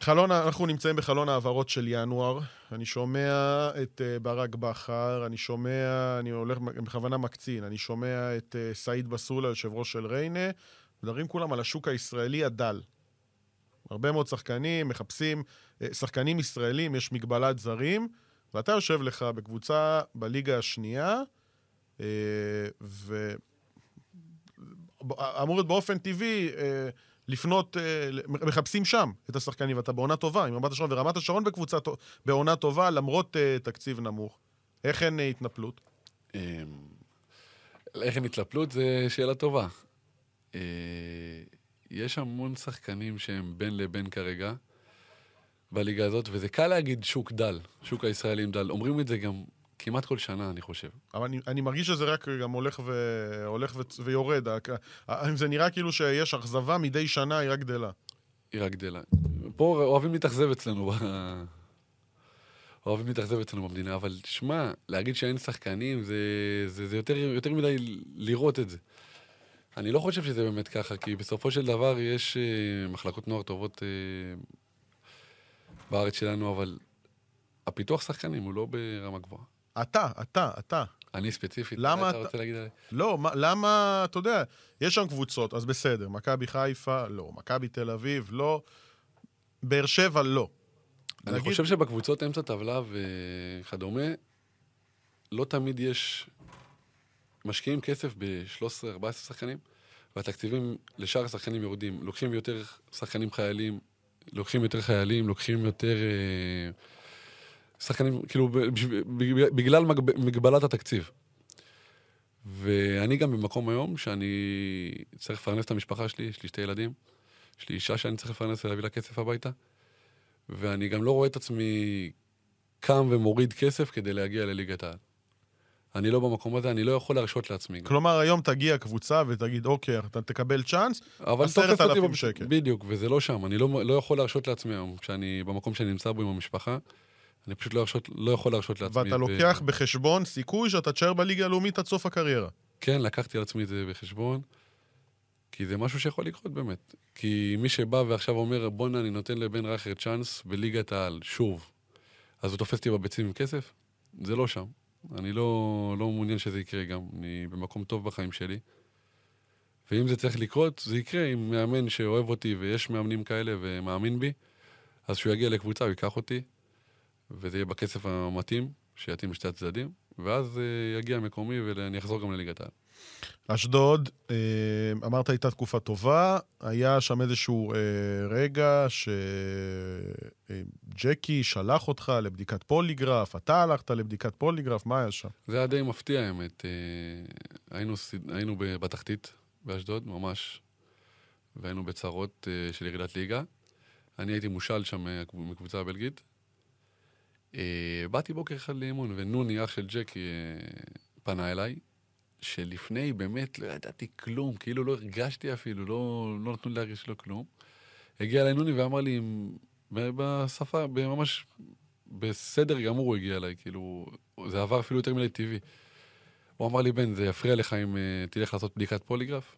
C: חלון, אנחנו נמצאים בחלון העברות של ינואר. אני שומע את uh, ברק בכר, אני שומע, אני הולך בכוונה מקצין, אני שומע את uh, סעיד בסולה, יושב ראש של ריינה, מדברים כולם על השוק הישראלי הדל. הרבה מאוד שחקנים מחפשים, uh, שחקנים ישראלים, יש מגבלת זרים, ואתה יושב לך בקבוצה בליגה השנייה, uh, ואמור להיות באופן טבעי, uh, לפנות, אה, מחפשים שם את השחקנים, ואתה בעונה טובה, עם רמת השרון, ורמת השרון בקבוצה, בעונה טובה, למרות אה, תקציב נמוך. איך אין אה, התנפלות?
D: איך הם התלפלות? זו שאלה טובה. יש המון שחקנים שהם בין לבין כרגע בליגה הזאת, וזה קל להגיד שוק דל, שוק הישראלים דל. אומרים את זה גם כמעט כל שנה, אני חושב.
C: אבל אני, אני מרגיש שזה רק גם הולך, ו... הולך ו... ויורד. זה נראה כאילו שיש אכזבה מדי שנה, היא רק גדלה.
D: היא רק גדלה. פה אוהבים להתאכזב אצלנו. אוהבים להתאכזב אצלנו במדינה, אבל שמע, להגיד שאין שחקנים, זה, זה, זה יותר, יותר מדי לראות את זה. אני לא חושב שזה באמת ככה, כי בסופו של דבר יש uh, מחלקות נוער טובות uh, בארץ שלנו, אבל הפיתוח שחקנים הוא לא ברמה גבוהה.
C: אתה, אתה, אתה.
D: אני ספציפית,
C: למה
D: מה
C: אתה-
D: אתה רוצה להגיד עליי?
C: לא, מה, למה, אתה יודע, יש שם קבוצות, אז בסדר. מכבי חיפה, לא. מכבי תל אביב, לא. באר שבע, לא.
D: אני
C: נגיד-
D: חושב שבקבוצות אמצע טבלה וכדומה, לא תמיד יש... משקיעים כסף ב-13-14 שחקנים, והתקציבים לשאר השחקנים יורדים. לוקחים יותר שחקנים חיילים, לוקחים יותר חיילים, לוקחים יותר... אה, שחקנים, כאילו, בגלל מגב- מגבלת התקציב. ואני גם במקום היום שאני צריך לפרנס את המשפחה שלי, יש לי שתי ילדים, יש לי אישה שאני צריך לפרנס ולהביא לה כסף הביתה. ואני גם לא רואה את עצמי קם ומוריד כסף כדי להגיע לליגת העל. אני לא במקום הזה, אני לא יכול להרשות לעצמי. גם.
C: כלומר, היום תגיע קבוצה ותגיד, אוקיי, אתה תקבל צ'אנס, עשרת אלפים שקל.
D: בדיוק, וזה לא שם. אני לא, לא יכול להרשות לעצמי היום, כשאני במקום שאני נמצא בו עם המשפחה, אני פשוט לא, הרשות, לא יכול להרשות לעצמי.
C: ואתה לוקח בחשבון סיכוי שאתה תשאר בליגה הלאומית עד סוף הקריירה.
D: כן, לקחתי על עצמי את זה בחשבון, כי זה משהו שיכול לקרות באמת. כי מי שבא ועכשיו אומר, בואנה, אני נותן לבן רייכר צ'אנס בליגת העל, שוב, אז הוא תופס אותי בביצים עם כסף? זה לא שם. אני לא, לא מעוניין שזה יקרה גם. אני במקום טוב בחיים שלי. ואם זה צריך לקרות, זה יקרה עם מאמן שאוהב אותי, ויש מאמנים כאלה ומאמין בי, אז כשהוא יגיע לקבוצה, הוא ייקח אותי, וזה יהיה בכסף המתאים, שיתאים לשתי הצדדים, ואז אה, יגיע מקומי ואני אחזור גם לליגת העל.
C: אשדוד, אה, אמרת הייתה תקופה טובה, היה שם איזשהו אה, רגע שג'קי שלח אותך לבדיקת פוליגרף, אתה הלכת לבדיקת פוליגרף, מה היה שם?
D: זה היה די מפתיע, האמת. היינו, היינו בתחתית באשדוד, ממש, והיינו בצרות של ירידת ליגה. אני הייתי מושל שם מקבוצה הבלגית. אה, באתי בוקר אחד לאימון, ונוני, אח של ג'קי, אה, פנה אליי, שלפני באמת לא ידעתי כלום, כאילו לא הרגשתי אפילו, לא, לא נתנו לי להרגיש לו כלום. הגיע אליי נוני ואמר לי, בשפה, ממש בסדר גמור הוא הגיע אליי, כאילו, זה עבר אפילו יותר מדי טבעי. הוא אמר לי, בן, זה יפריע לך אם uh, תלך לעשות בדיקת פוליגרף?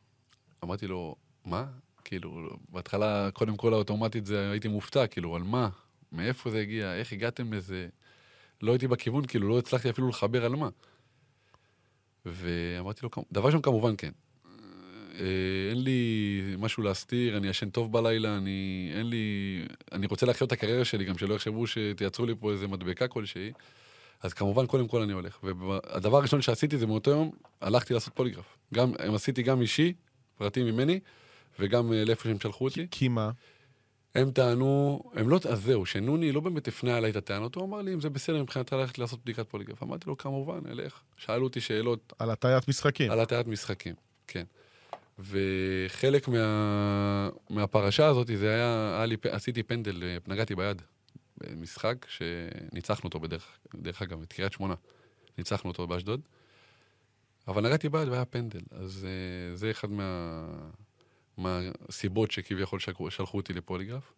D: אמרתי לו, מה? כאילו, בהתחלה, קודם כל האוטומטית זה, הייתי מופתע, כאילו, על מה? מאיפה זה הגיע? איך הגעתם לזה? לא הייתי בכיוון, כאילו, לא הצלחתי אפילו לחבר על מה. ואמרתי לו, "כמ- דבר ראשון, כמובן כן. אה, אין לי משהו להסתיר, אני ישן טוב בלילה, אני... אין לי... אני רוצה להחיות את הקריירה שלי, גם שלא יחשבו שתייצרו לי פה איזה מדבקה כלשהי. אז כמובן, קודם כל אני הולך. והדבר הראשון שעשיתי זה מאותו יום, הלכתי לעשות פוליגרף. גם, עשיתי גם אישי, פרטי ממני, וגם אה, לאיפה שהם שלחו אותי.
C: כי מה?
D: הם טענו, הם לא, אז זהו, שנוני לא באמת הפנה עליי את הטענות, הוא אמר לי, אם זה בסדר מבחינתך ללכת לעשות בדיקת פוליגרף. אמרתי לו, כמובן, אלך. שאלו אותי שאלות
C: על הטיית משחקים.
D: על הטיית משחקים, כן. וחלק מה, מהפרשה הזאת, זה היה, היה לי, עשיתי פנדל, אה, נגעתי ביד במשחק שניצחנו אותו בדרך, דרך אגב, את קריית שמונה. ניצחנו אותו באשדוד. אבל נגעתי ביד והיה פנדל, אז uh, זה אחד מה, מהסיבות שכביכול שלחו, אותי לפוליגרף.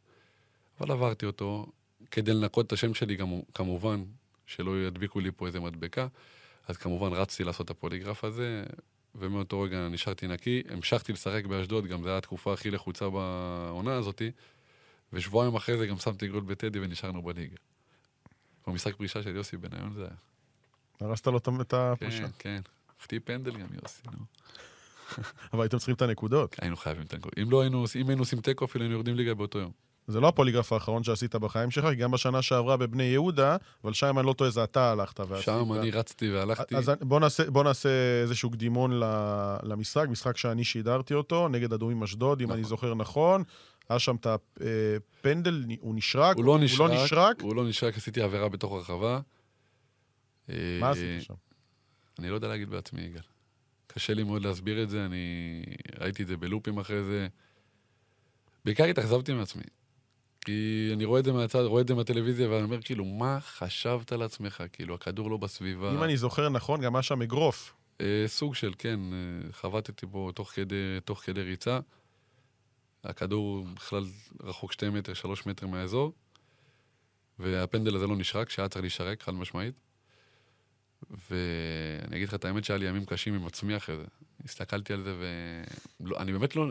D: אבל עברתי אותו כדי לנקות את השם שלי, גם, כמובן, שלא ידביקו לי פה איזה מדבקה. אז כמובן רצתי לעשות את הפוליגרף הזה, ומאותו רגע נשארתי נקי. המשכתי לשחק באשדוד, גם זו הייתה התקופה הכי לחוצה בעונה הזאתי, ושבועיים אחרי זה גם שמתי גול בטדי ונשארנו בליגה. במשחק פרישה של יוסי בניון זה היה.
C: הרסת לו את
D: כן,
C: הפרישה.
D: כן. החטיא פנדל גם יוסי, נו.
C: אבל הייתם צריכים את הנקודות.
D: היינו חייבים את הנקודות. אם לא היינו, אם היינו עושים תיקו, אפילו היינו יורדים ליגה באותו יום.
C: זה לא הפוליגרף האחרון שעשית בחיים שלך, כי גם בשנה שעברה בבני יהודה, אבל שם אני לא טועה, זה אתה הלכת ועשית.
D: שם אני רצתי והלכתי.
C: אז בוא נעשה, בוא נעשה איזשהו קדימון למשחק, משחק שאני שידרתי אותו, נגד אדומים אשדוד, אם
D: נכון.
C: אני זוכר נכון. היה שם את הפנדל, הוא נשרק,
D: הוא לא נשרק,
C: הוא לא נשרק.
D: הוא לא נשרק, עשיתי עבירה בתוך הרחבה.
C: מה
D: אה,
C: עשית שם?
D: אני לא יודע להגיד בעצמי, יגאל. קשה לי מאוד להסביר את זה, אני ראיתי את זה בלופים אחרי זה. בעיקר התאכזבתי מעצמי. כי אני רואה את זה מהצד, רואה את זה מהטלוויזיה, ואני אומר, כאילו, מה חשבת על עצמך? כאילו, הכדור לא בסביבה.
C: אם אני זוכר נכון, גם היה שם אגרוף.
D: אה, סוג של, כן, אה, חבטתי בו תוך כדי, תוך כדי ריצה. הכדור בכלל רחוק שתי מטר, שלוש מטר מהאזור, והפנדל הזה לא נשרק, שהיה צריך להישרק, חד משמעית. ואני אגיד לך את האמת שהיה לי ימים קשים עם עצמי אחרי זה. הסתכלתי על זה ואני באמת לא,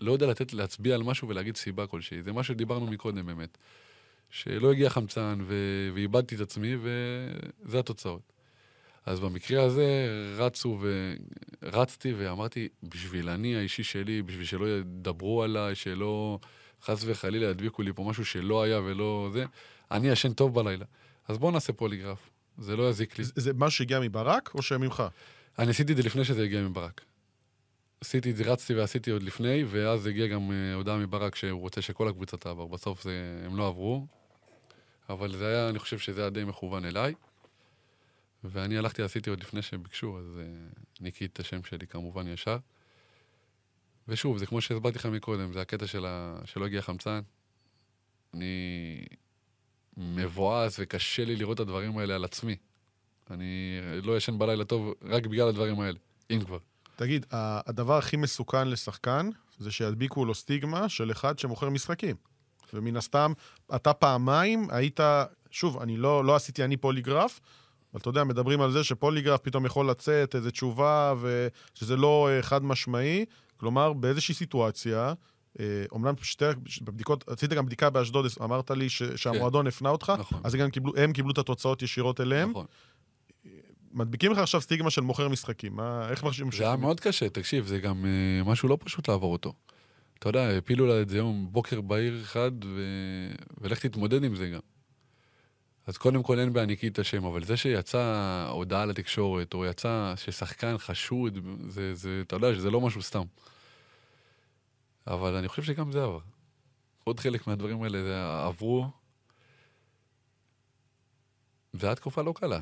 D: לא יודע לתת, להצביע על משהו ולהגיד סיבה כלשהי. זה מה שדיברנו מקודם באמת. שלא הגיע חמצן ו... ואיבדתי את עצמי וזה התוצאות. אז במקרה הזה רצו ורצתי ואמרתי, בשביל אני האישי שלי, בשביל שלא ידברו עליי, שלא חס וחלילה ידביקו לי פה משהו שלא היה ולא זה, אני ישן טוב בלילה. אז בואו נעשה פוליגרף, זה לא יזיק לי.
C: זה זה משהו שהגיע מברק או שממך?
D: אני עשיתי את זה לפני שזה הגיע מברק. עשיתי את זה, רצתי ועשיתי עוד לפני, ואז הגיעה גם אה, הודעה מברק שהוא רוצה שכל הקבוצה תעבור. בסוף זה, הם לא עברו, אבל זה היה, אני חושב שזה היה די מכוון אליי. ואני הלכתי, עשיתי עוד לפני שהם ביקשו, אז uh, ניקי את השם שלי כמובן ישר. ושוב, זה כמו שהסברתי לך מקודם, זה הקטע של ה... שלא הגיע חמצן. אני מבואס וקשה לי לראות את הדברים האלה על עצמי. אני לא ישן בלילה טוב רק בגלל הדברים האלה, אם כבר.
C: תגיד, הדבר הכי מסוכן לשחקן זה שידביקו לו סטיגמה של אחד שמוכר משחקים. ומן הסתם, אתה פעמיים היית, שוב, אני לא, לא עשיתי אני פוליגרף, אבל אתה יודע, מדברים על זה שפוליגרף פתאום יכול לצאת איזו תשובה ושזה לא אה, חד משמעי. כלומר, באיזושהי סיטואציה, אומנם שתי, בבדיקות, עשית גם בדיקה באשדוד, אמרת לי ש, שהמועדון הפנה אותך,
D: נכון.
C: אז גם קיבלו, הם קיבלו את התוצאות ישירות אליהם.
D: נכון.
C: מדביקים לך עכשיו סטיגמה של מוכר משחקים, מה, איך מרשים...
D: זה היה מאוד קשה, תקשיב, זה גם uh, משהו לא פשוט לעבור אותו. אתה יודע, הפילו לה את זה יום בוקר בהיר אחד, ו... ולך תתמודד עם זה גם. אז קודם כל אין בעניקי את השם, אבל זה שיצא הודעה לתקשורת, או יצא ששחקן חשוד, זה, זה, אתה יודע שזה לא משהו סתם. אבל אני חושב שגם זה עבר. עוד חלק מהדברים האלה עברו. זו הייתה תקופה לא קלה,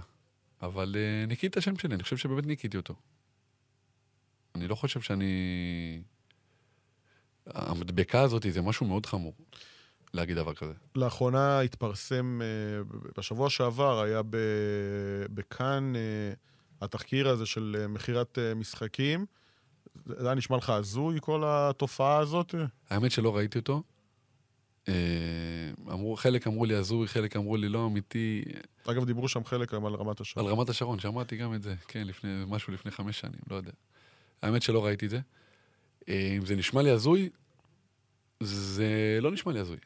D: אבל uh, ניקיתי את השם שלי, אני חושב שבאמת ניקיתי אותו. אני לא חושב שאני... המדבקה הזאת זה משהו מאוד חמור, להגיד דבר כזה.
C: לאחרונה התפרסם, אה, בשבוע שעבר היה ב- בכאן אה, התחקיר הזה של מכירת משחקים. זה היה נשמע לך הזוי, כל התופעה הזאת?
D: האמת שלא ראיתי אותו. אה, אמרו, חלק אמרו לי הזוי, חלק אמרו לי לא אמיתי.
C: אגב, דיברו שם חלק על רמת השרון.
D: על רמת השרון, שמעתי גם את זה, כן, לפני, משהו לפני חמש שנים, לא יודע. האמת שלא ראיתי את זה. אה, אם זה נשמע לי הזוי, זה לא נשמע לי הזוי.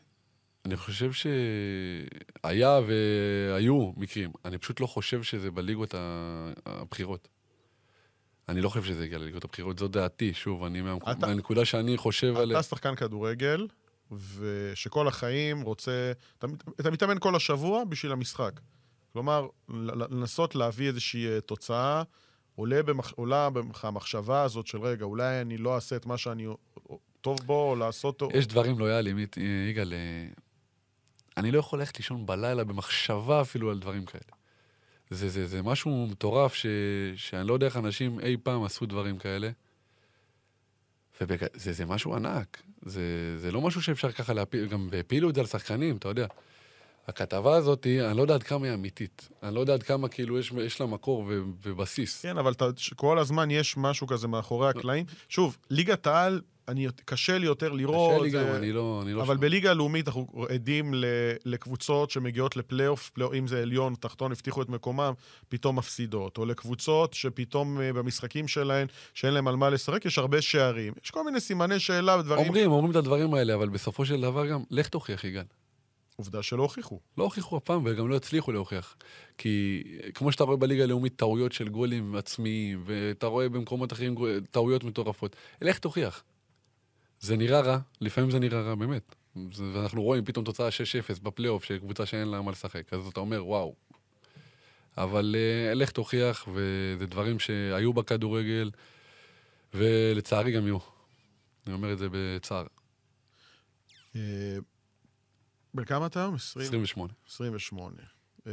D: אני חושב שהיה והיו מקרים. אני פשוט לא חושב שזה בליגות הבכירות. אני לא חושב שזה הגיע לליגות הבכירות, זו דעתי, שוב, אני מהמק...
C: אתה-
D: מהנקודה שאני חושב עליה.
C: אתה שחקן כדורגל, ושכל החיים רוצה... אתה, אתה מתאמן כל השבוע בשביל המשחק. כלומר, לנסות להביא איזושהי אה, תוצאה, עולה, במח, עולה בך המחשבה הזאת של, רגע, אולי אני לא אעשה את מה שאני טוב בו, או לעשות...
D: יש דברים לויאליים, אית- יגאל, אה, אני לא יכול ללכת לישון בלילה במחשבה אפילו על דברים כאלה. זה, זה, זה משהו מטורף ש, שאני לא יודע איך אנשים אי פעם עשו דברים כאלה. וזה זה משהו ענק, זה, זה לא משהו שאפשר ככה להפיל, גם הפילו את זה על שחקנים, אתה יודע. הכתבה הזאת, אני לא יודע עד כמה היא אמיתית. אני לא יודע עד כמה כאילו יש, יש לה מקור ו, ובסיס.
C: כן, אבל כל הזמן יש משהו כזה מאחורי הקלעים. שוב, ליגת העל, אני, קשה לי יותר לראות.
D: קשה לי גם,
C: זה-
D: אני לא... אני לא
C: אבל
D: שם.
C: בליגה הלאומית אנחנו עדים לקבוצות שמגיעות לפלייאוף, פלייאוף, אם זה עליון, תחתון, הבטיחו את מקומם, פתאום מפסידות. או לקבוצות שפתאום אה, במשחקים שלהן, שאין להם על מה לשחק, יש הרבה שערים. יש כל מיני סימני שאלה ודברים...
D: אומרים, אומרים את הדברים האלה, אבל בסופו של דבר גם, לך תוכיח, יגאל.
C: עובדה שלא הוכיחו.
D: לא הוכיחו אף פעם וגם לא הצליחו להוכיח. כי כמו שאתה רואה בליגה הלאומית טעויות של גולים עצמיים, ואתה רואה במקומות אחרים טעויות מטורפות, לך תוכיח. זה נראה רע, לפעמים זה נראה רע, באמת. זה- ואנחנו רואים פתאום תוצאה 6-0 בפלייאוף, של קבוצה שאין לה מה לשחק, אז אתה אומר, וואו. אבל uh, לך תוכיח, וזה דברים שהיו בכדורגל, ולצערי גם יהיו. אני אומר את זה בצער.
C: אה, בן כמה אתה היום? 20?
D: 28.
C: 28. אה,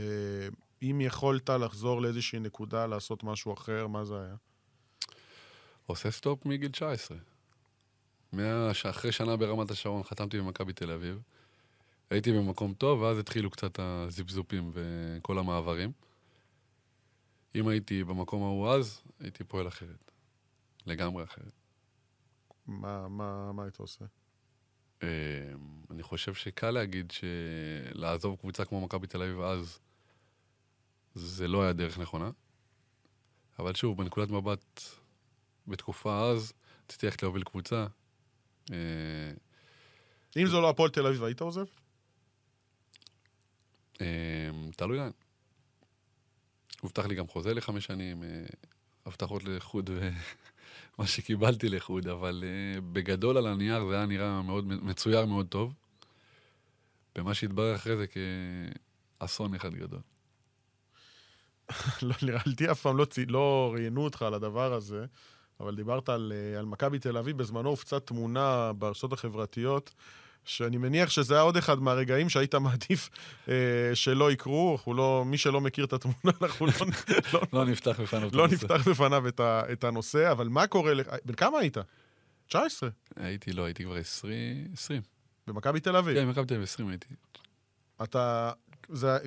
C: אם יכולת לחזור לאיזושהי נקודה, לעשות משהו אחר, מה זה היה?
D: עושה סטופ מגיל 19. מה- אחרי שנה ברמת השרון חתמתי במכבי תל אביב. הייתי במקום טוב, ואז התחילו קצת הזיפזופים וכל המעברים. אם הייתי במקום ההוא אז, הייתי פועל אחרת. לגמרי אחרת.
C: מה, מה, מה היית עושה?
D: אה, אני חושב שקל להגיד שלעזוב קבוצה כמו מכבי תל אביב אז, זה לא היה דרך נכונה. אבל שוב, בנקודת מבט, בתקופה אז, רציתי ללכת להוביל קבוצה. אה,
C: אם זו לא הפועל תל אביב, היית עוזב?
D: אה, תלוי לאן. הובטח לי גם חוזה לחמש שנים, אה, הבטחות לחוד ומה שקיבלתי לחוד, אבל בגדול על הנייר זה היה נראה מאוד מצויר מאוד טוב. במה שהתברר אחרי זה כאסון אחד גדול.
C: לא, נראה לי אף פעם לא, לא ראיינו אותך על הדבר הזה, אבל דיברת על, אה, על מכבי תל אביב, בזמנו הופצה תמונה ברשתות החברתיות, שאני מניח שזה היה עוד אחד מהרגעים שהיית מעדיף אה, שלא יקרו, אנחנו לא, מי שלא מכיר את התמונה, אנחנו לא, לא,
D: לא נפתח בפניו
C: לא. נפתח בפניו את, ה, את הנושא, אבל מה קורה לך, בן כמה היית? 19,
D: הייתי, לא, הייתי כבר 20, 20.
C: במכבי תל אביב.
D: כן, מכבי תל אביב 20 הייתי.
C: אתה, זה,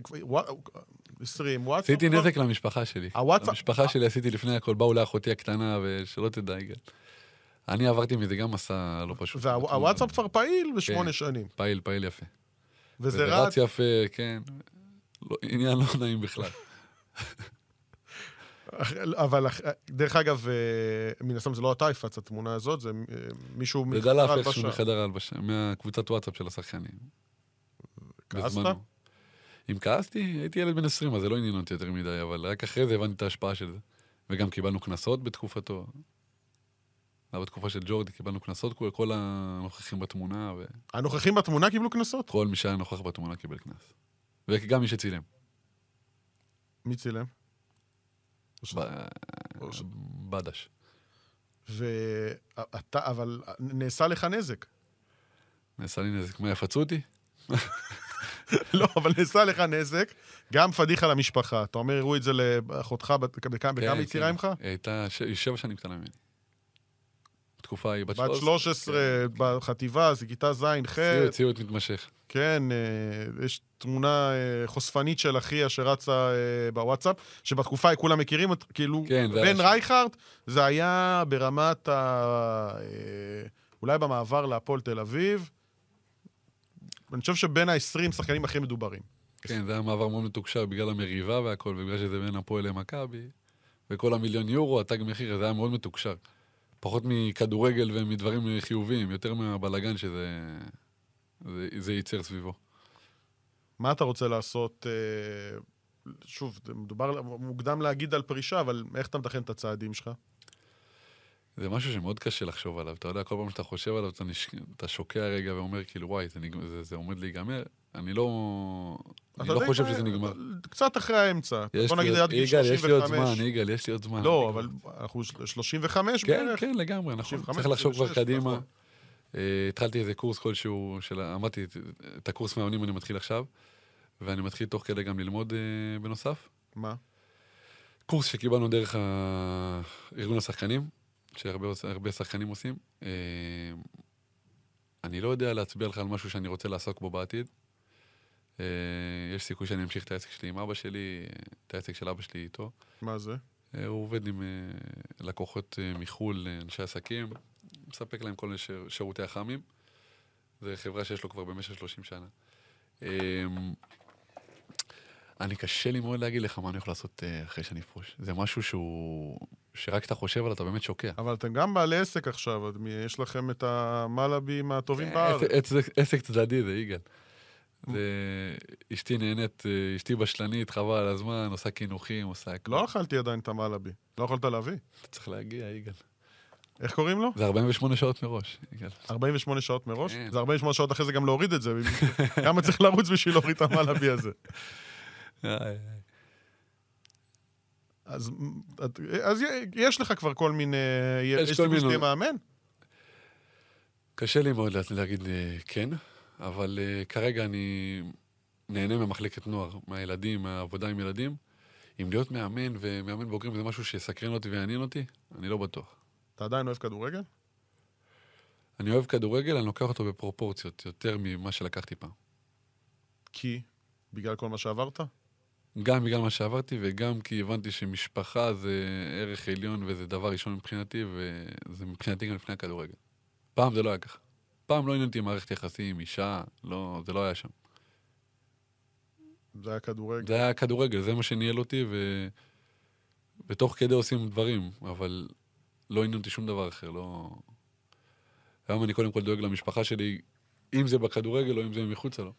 C: 20, וואטסאפ.
D: עשיתי נזק למשפחה שלי.
C: הוואטסאפ-
D: למשפחה שלי עשיתי לפני הכל, באו לאחותי הקטנה, ושלא תדע, יגאל. אני עברתי מזה גם מסע לא פשוט.
C: והוואטסאפ כבר פעיל בשמונה
D: כן.
C: שנים.
D: פעיל, פעיל יפה.
C: וזה רץ,
D: רץ יפה, כן. לא, עניין לא נעים בכלל.
C: אבל דרך אגב, אה, מן הסתם זה לא אתה הפץ התמונה הזאת, זה אה, מישהו
D: זה דלף
C: מחדר
D: איכשהו. מחדר ההלבשה, מהקבוצת וואטסאפ של השחקנים.
C: כעסת?
D: אם כעסתי, הייתי ילד בן 20, אז זה לא עניין אותי יותר מדי, אבל רק אחרי זה הבנתי את ההשפעה של זה. וגם קיבלנו קנסות בתקופתו. זה בתקופה של ג'ורדי, קיבלנו קנסות, כל- כל הנוכחים בתמונה,
C: הנוכחים בתמונה קיבלו קנסות?
D: וכל מי שהיה נוכח בתמונה קיבל קנס. וגם מי שצילם.
C: מי צילם?
D: ב- בדש.
C: ואתה, אבל נעשה לך נזק.
D: נעשה לי נזק. מה, יפצו אותי?
C: לא, אבל נעשה לך נזק, גם פדיחה למשפחה. אתה אומר, הראו את זה לאחותך, בת- בכמה בכמה היא צעירה ממך?
D: היא הייתה היא שבע שנים קטנה ממני. בתקופה ההיא, בת
C: בת 13 בחטיבה, זה כיתה ז', ח',
D: ציוד, ציוד מתמשך.
C: כן, אה, יש תמונה אה, חושפנית של אחיה שרצה אה, בוואטסאפ, שבתקופה ההיא כולם מכירים, כאילו,
D: כן,
C: בן. רייכרד, זה היה ברמת ה... אולי במעבר להפועל תל אביב. אני חושב שבין ה-20 שחקנים הכי מדוברים.
D: כן, זה היה מעבר מאוד מתוקשר בגלל המריבה והכל, ובגלל שזה בין הפועל למכבי, וכל המיליון יורו, התג מחיר, זה היה מאוד מתוקשר. פחות מכדורגל ומדברים חיוביים, יותר מהבלגן שזה זה, זה ייצר סביבו.
C: מה אתה רוצה לעשות? אה, שוב, מדובר, מוקדם להגיד על פרישה, אבל איך אתה מתכן את הצעדים שלך?
D: זה משהו שמאוד קשה לחשוב עליו. אתה יודע, כל פעם שאתה חושב עליו, אתה, נש... אתה שוקע רגע ואומר, כאילו, וואי, זה, נג... זה, זה עומד להיגמר. אני לא, אני לא חושב שזה נגמר.
C: קצת אחרי האמצע. בוא נגיד עד גיל
D: יגאל, יש לי עוד
C: 35.
D: זמן, יגאל, יש לי עוד זמן.
C: לא, אבל אנחנו 35
D: כן,
C: בערך.
D: כן, לגמרי, נכון.
C: 35,
D: צריך לחשוב כבר
C: 36,
D: קדימה.
C: נכון.
D: אה, התחלתי איזה קורס כלשהו, של- אמרתי, את- הקורס מאמנים אני מתחיל עכשיו, ואני מתחיל תוך כדי גם ללמוד אה, בנוסף.
C: מה?
D: קורס שקיבלנו דרך ארגון השחקנים, שהרבה הרבה שחקנים עושים. אה, אני לא יודע להצביע לך על משהו שאני רוצה לעסוק בו בעתיד. אה, יש סיכוי שאני אמשיך את העסק שלי עם אבא שלי, את העסק של אבא שלי איתו.
C: מה זה?
D: אה, הוא עובד עם לקוחות מחו"ל, אנשי עסקים, מספק להם כל מיני שיר- שירותי הח"מים. זו חברה שיש לו כבר במשך 30 שנה. אני קשה לי מאוד להגיד לך מה אני יכול לעשות אה, אחרי שאני אפרוש. זה משהו שהוא... שרק כשאתה חושב עליו אתה באמת שוקע.
C: אבל אתם גם בעלי עסק עכשיו, יש לכם את המלאבים הטובים
D: אה,
C: בארץ.
D: עסק- צדדי זה יגאל. אשתי נהנית, אה, אשתי בשלנית, חבל על הזמן, עושה קינוחים, עושה... הכל.
C: לא אכלתי עדיין את המלאבי. לא יכולת להביא.
D: אתה צריך להגיע, יגאל.
C: איך קוראים לו?
D: זה 48 שעות מראש, יגאל.
C: 48 שעות מראש?
D: כן.
C: זה 48 שעות אחרי זה גם להוריד את זה. כמה צריך לרוץ בשביל להוריד את המלאבי הזה? אז, אז יש לך כבר כל מיני... יש,
D: כל
C: סיכוי
D: מיני-
C: שתהיה מאמן?
D: קשה לי מאוד לה- להגיד אה, כן, אבל אה, כרגע אני נהנה ממחלקת נוער, מהילדים, מהעבודה עם ילדים. אם להיות מאמן ומאמן בוגרים זה משהו שיסקרן אותי ויעניין אותי, אני לא בטוח.
C: אתה עדיין אוהב כדורגל?
D: אני אוהב כדורגל, אני לוקח אותו בפרופורציות, יותר ממה שלקחתי פעם.
C: כי? בגלל כל מה שעברת?
D: גם בגלל מה שעברתי וגם כי הבנתי שמשפחה זה ערך עליון וזה דבר ראשון מבחינתי, וזה מבחינתי גם לפני הכדורגל. פעם זה לא היה ככה. פעם לא עניין אותי מערכת יחסים, אישה, לא, זה לא היה שם.
C: זה היה כדורגל.
D: זה היה כדורגל, זה מה שניהל אותי, ו... ותוך כדי עושים דברים, אבל לא עניין אותי שום דבר אחר, לא... היום אני קודם כל דואג למשפחה שלי, אם זה בכדורגל או אם זה מחוצה לו.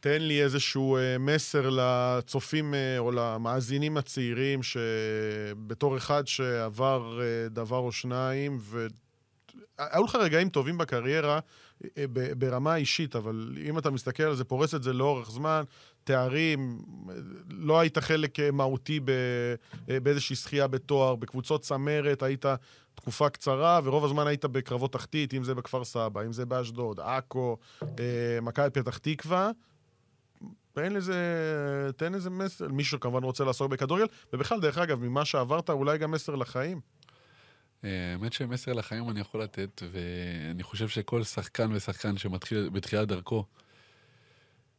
C: תן לי איזשהו אה, מסר לצופים אה, או למאזינים הצעירים, שבתור אחד שעבר אה, דבר או שניים, והיו לך רגעים טובים בקריירה ברמה אישית, אבל אם אתה מסתכל על זה, פורס את זה לאורך זמן, תארים, לא היית חלק מהותי באיזושהי זכייה בתואר, בקבוצות צמרת, היית תקופה קצרה, ורוב הזמן היית בקרבות תחתית, אם זה בכפר סבא, אם זה באשדוד, עכו, אה, מכבי פתח תקווה. תן לזה, תן איזה מסר, מישהו שכמובן רוצה לעסוק בכדורגל, ובכלל, דרך אגב, ממה שעברת, אולי גם מסר לחיים.
D: אה, האמת שמסר לחיים אני יכול לתת, ואני חושב שכל שחקן ושחקן שמתחיל בתחילת דרכו,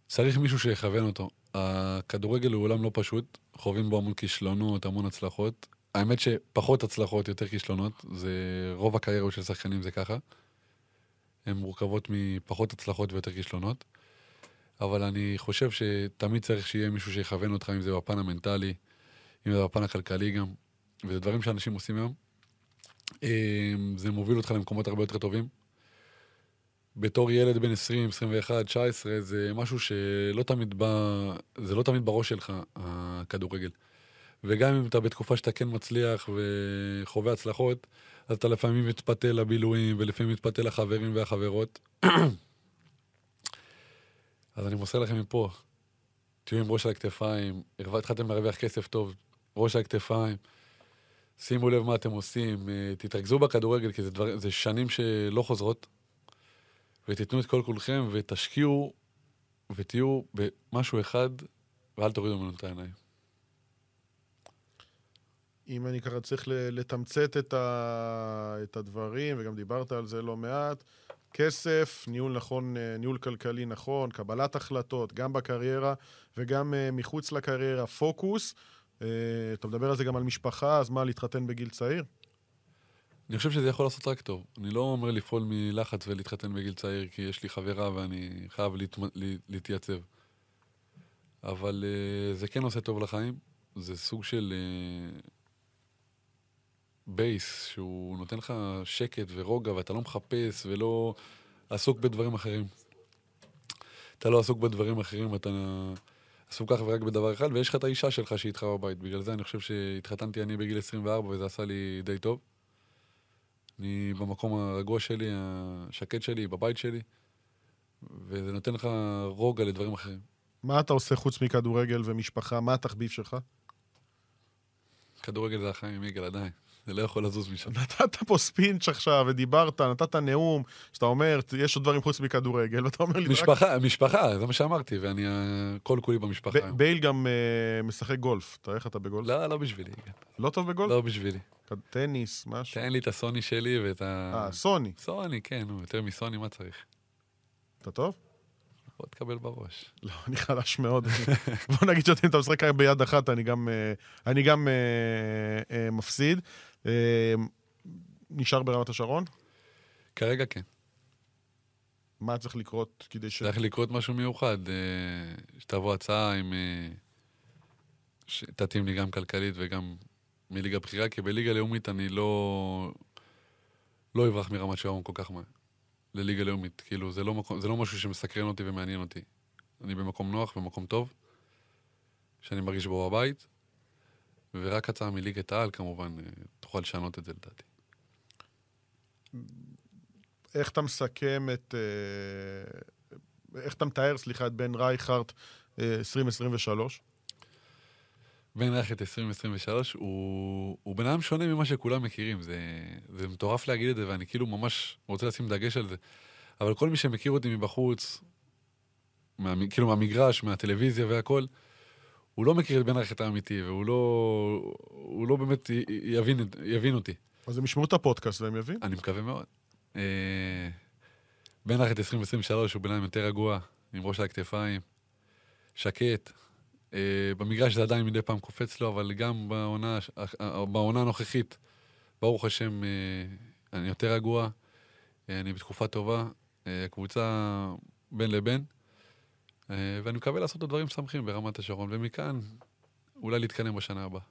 D: צריך מישהו שיכוון אותו. הכדורגל הוא עולם לא פשוט, חווים בו המון כישלונות, המון הצלחות. האמת שפחות הצלחות, יותר כישלונות, זה רוב הקריירות של שחקנים זה ככה. הן מורכבות מפחות הצלחות ויותר כישלונות. אבל אני חושב שתמיד צריך שיהיה מישהו שיכוון אותך, אם זה בפן המנטלי, אם זה בפן הכלכלי גם, וזה דברים שאנשים עושים היום. אמ, זה מוביל אותך למקומות הרבה יותר טובים. בתור ילד בן 20, 21, 19, זה משהו שלא תמיד בא, זה לא תמיד בראש שלך, הכדורגל. וגם אם אתה בתקופה שאתה כן מצליח וחווה הצלחות, אז אתה לפעמים מתפתה לבילויים, ולפעמים מתפתה לחברים והחברות. אז אני מוסר לכם מפה, תהיו עם ראש על הכתפיים, התחלתם להרוויח כסף טוב, ראש על הכתפיים, שימו לב מה אתם עושים, אה, תתרכזו בכדורגל, כי זה, דבר, זה שנים שלא חוזרות, ותיתנו את כל כולכם, ותשקיעו, ותהיו במשהו אחד, ואל תורידו ממנו את העיניים.
C: אם אני ככה צריך לתמצת את, ה... את הדברים, וגם דיברת על זה לא מעט, כסף, ניהול נכון, אה, ניהול כלכלי נכון, קבלת החלטות, גם בקריירה וגם אה, מחוץ לקריירה, פוקוס. אה, אתה מדבר על זה גם על משפחה, אז מה, להתחתן בגיל צעיר?
D: אני חושב שזה יכול לעשות רק טוב. אני לא אומר לפעול מלחץ ולהתחתן בגיל צעיר, כי יש לי חברה ואני חייב להתמ... לה- להתייצב. אבל זה כן עושה טוב לחיים. זה סוג של בייס, שהוא נותן לך שקט ורוגע, ואתה לא מחפש ולא עסוק בדברים אחרים. אתה לא עסוק בדברים אחרים, אתה עסוק כך ורק בדבר אחד, ויש לך את האישה שלך שהיא איתך בבית. בגלל זה אני חושב שהתחתנתי אני בגיל 24, וזה עשה לי די טוב. אני במקום הרגוע שלי, השקט שלי, בבית שלי, וזה נותן לך רוגע לדברים אחרים.
C: מה אתה עושה חוץ מכדורגל ומשפחה? מה התחביב שלך?
D: כדורגל זה החיים יגאל עדיין, זה לא יכול לזוז משם.
C: נתת פה ספינץ' עכשיו, ודיברת, נתת נאום, שאתה אומר, יש עוד דברים חוץ מכדורגל, ואתה אומר לי, רק-
D: משפחה, משפחה, זה מה שאמרתי, ואני אה, כל כולי במשפחה.
C: ב- בייל גם אה, משחק גולף. אתה איך אתה בגולף?
D: לא, לא בשבילי.
C: לא טוב בגולף?
D: לא בשבילי.
C: טניס, משהו?
D: תן לי את הסוני שלי ואת ה...
C: אה, סוני.
D: סוני, כן, יותר מסוני, מה צריך?
C: אתה טוב?
D: בוא תקבל בראש.
C: לא, אני חלש מאוד. בוא נגיד שאם אתה משחק ביד אחת, אני גם, אה, אני גם אה, אה, מפסיד. אה, נשאר ברמת השרון?
D: כרגע כן.
C: מה צריך לקרות כדי ש...
D: צריך לקרות משהו מיוחד, שתבוא הצעה עם... שתתאים לי גם כלכלית וגם מליגה בכירה, כי בליגה לאומית אני לא... לא אברח מרמת שלום כל כך מהר. לליגה לאומית. כאילו, זה לא, מקום, זה לא משהו שמסקרן אותי ומעניין אותי. אני במקום נוח, במקום טוב, שאני מרגיש בו בבית, ורק הצעה מליגת העל, כמובן, אה, תוכל לשנות את זה לדעתי.
C: איך אתה מסכם את... אה, איך אתה מתאר, סליחה, את בן רייכרט אה, 2023?
D: בן רכת 2023 הוא, הוא בן אדם שונה ממה שכולם מכירים. זה, זה מטורף להגיד את זה, ואני כאילו ממש רוצה לשים דגש על זה. אבל כל מי שמכיר אותי מבחוץ, מה, כאילו מהמגרש, מהטלוויזיה והכל, הוא לא מכיר את בן רכת האמיתי, והוא לא, הוא לא באמת י- יבין, יבין אותי.
C: אז הם ישמעו את הפודקאסט והם יבינו.
D: אני מקווה מאוד. אה, בן רכת 2023 הוא בן אדם יותר רגוע, עם ראש על הכתפיים, שקט. אה, במגרש זה עדיין מדי פעם קופץ לו, אבל גם בעונה, אה, בעונה הנוכחית, ברוך השם, אה, אני יותר רגוע, אני בתקופה טובה, קבוצה בין לבין, ואני מקווה לעשות את הדברים משמחים ברמת השרון, ומכאן אולי להתקדם בשנה הבאה.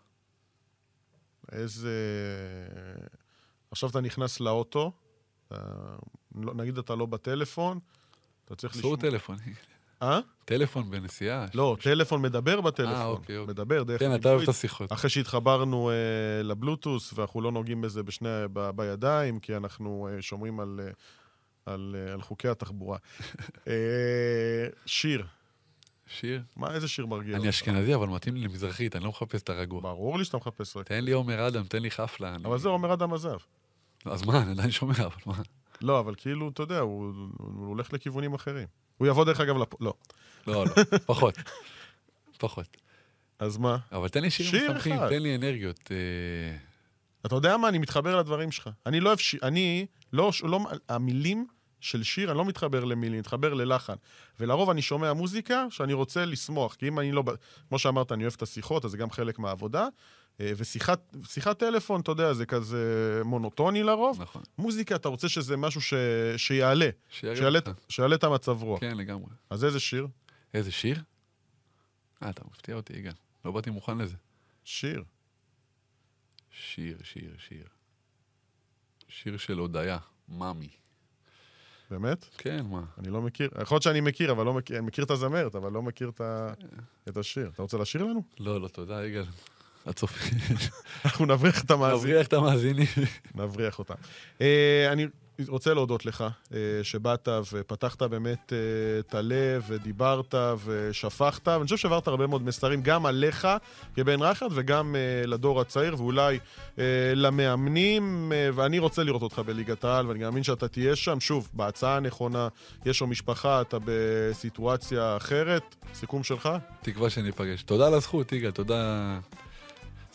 C: איזה... עכשיו אתה נכנס לאוטו. לא- נגיד אתה לא בטלפון, אתה צריך
D: אסור טלפון.
C: אה?
D: טלפון בנסיעה.
C: לא, טלפון מדבר בטלפון.
D: אה, אוקיי, אוקיי.
C: מדבר דרך...
D: כן, אתה. אוהב את השיחות.
C: אחרי שהתחברנו אה, לבלוטוס, ואנחנו לא נוגעים בזה בשני, ב, בידיים, כי אנחנו אה, שומרים על, אה, על, אה, על חוקי התחבורה. אה, שיר,
D: שיר?
C: מה, איזה שיר מרגיע
D: אני אשכנזי, אבל מתאים לי למזרחית, אני לא מחפש את הרגוע.
C: ברור לי שאתה מחפש רק.
D: תן לי עומר אדם, תן לי חפלה. אני-
C: אבל זה אומר אדם עזב.
D: אז מה, אני עדיין שומע, אבל מה?
C: לא, אבל כאילו, אתה יודע, הוא הולך לכיוונים אחרים. הוא יבוא דרך אגב לפ... לא.
D: לא, לא, פחות. פחות.
C: אז מה?
D: אבל תן לי שירים
C: שיר אחד.
D: תן לי אנרגיות. אה,
C: אתה יודע מה? אני מתחבר לדברים שלך. אני לא אוהב שיר, אני לא, לא, המילים של שיר, אני לא מתחבר למילים, אני מתחבר ללחן. ולרוב אני שומע מוזיקה שאני רוצה לשמוח, כי אם אני לא, כמו שאמרת, אני אוהב את השיחות, אז זה גם חלק מהעבודה. אה, ושיחת שיחת טלפון, אתה יודע, זה כזה מונוטוני לרוב.
D: נכון.
C: מוזיקה, אתה רוצה שזה משהו ש... שיעלה, שיעלה. שיעלה את המצב רוח.
D: כן, לגמרי.
C: אז איזה שיר?
D: איזה שיר? אה, אתה מפתיע אותי, יגאל. לא באתי מוכן לזה.
C: שיר.
D: שיר, שיר, שיר. שיר של הודיה, מאמי.
C: באמת?
D: כן, מה?
C: אני לא מכיר. יכול להיות שאני מכיר, אבל לא מכיר, אני מכיר את הזמרת, אבל לא מכיר את, ה... את השיר. אתה רוצה לשיר לנו?
D: לא, לא, תודה, יגאל. הצופים.
C: אנחנו נבריח את המאזינים.
D: מבריח את המאזינים.
C: נבריח אותם. אה, אני רוצה להודות לך אה, שבאת ופתחת באמת אה, את הלב ודיברת ושפכת, ואני חושב שהעברת הרבה מאוד מסרים גם עליך כבן רחת וגם לדור הצעיר ואולי למאמנים, ואני רוצה לראות אותך בליגת העל ואני גם מאמין שאתה תהיה שם. שוב, בהצעה הנכונה, יש לו משפחה, אתה בסיטואציה אחרת. סיכום שלך?
D: תקווה שניפגש. תודה על הזכות, יגאל, תודה.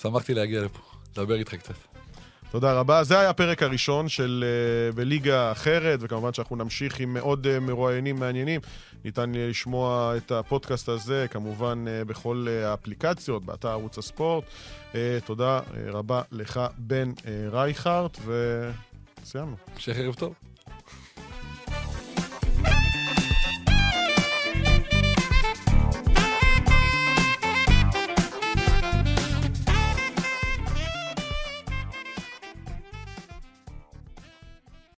D: שמחתי להגיע לפה, לדבר איתך קצת.
C: תודה רבה. זה היה הפרק הראשון של uh, בליגה אחרת, וכמובן שאנחנו נמשיך עם עוד uh, מרואיינים מעניינים. ניתן יהיה לשמוע את הפודקאסט הזה, כמובן uh, בכל uh, האפליקציות, באתר ערוץ הספורט. Uh, תודה uh, רבה לך, בן uh, רייכרט, וסיימנו.
D: המשך ערב טוב.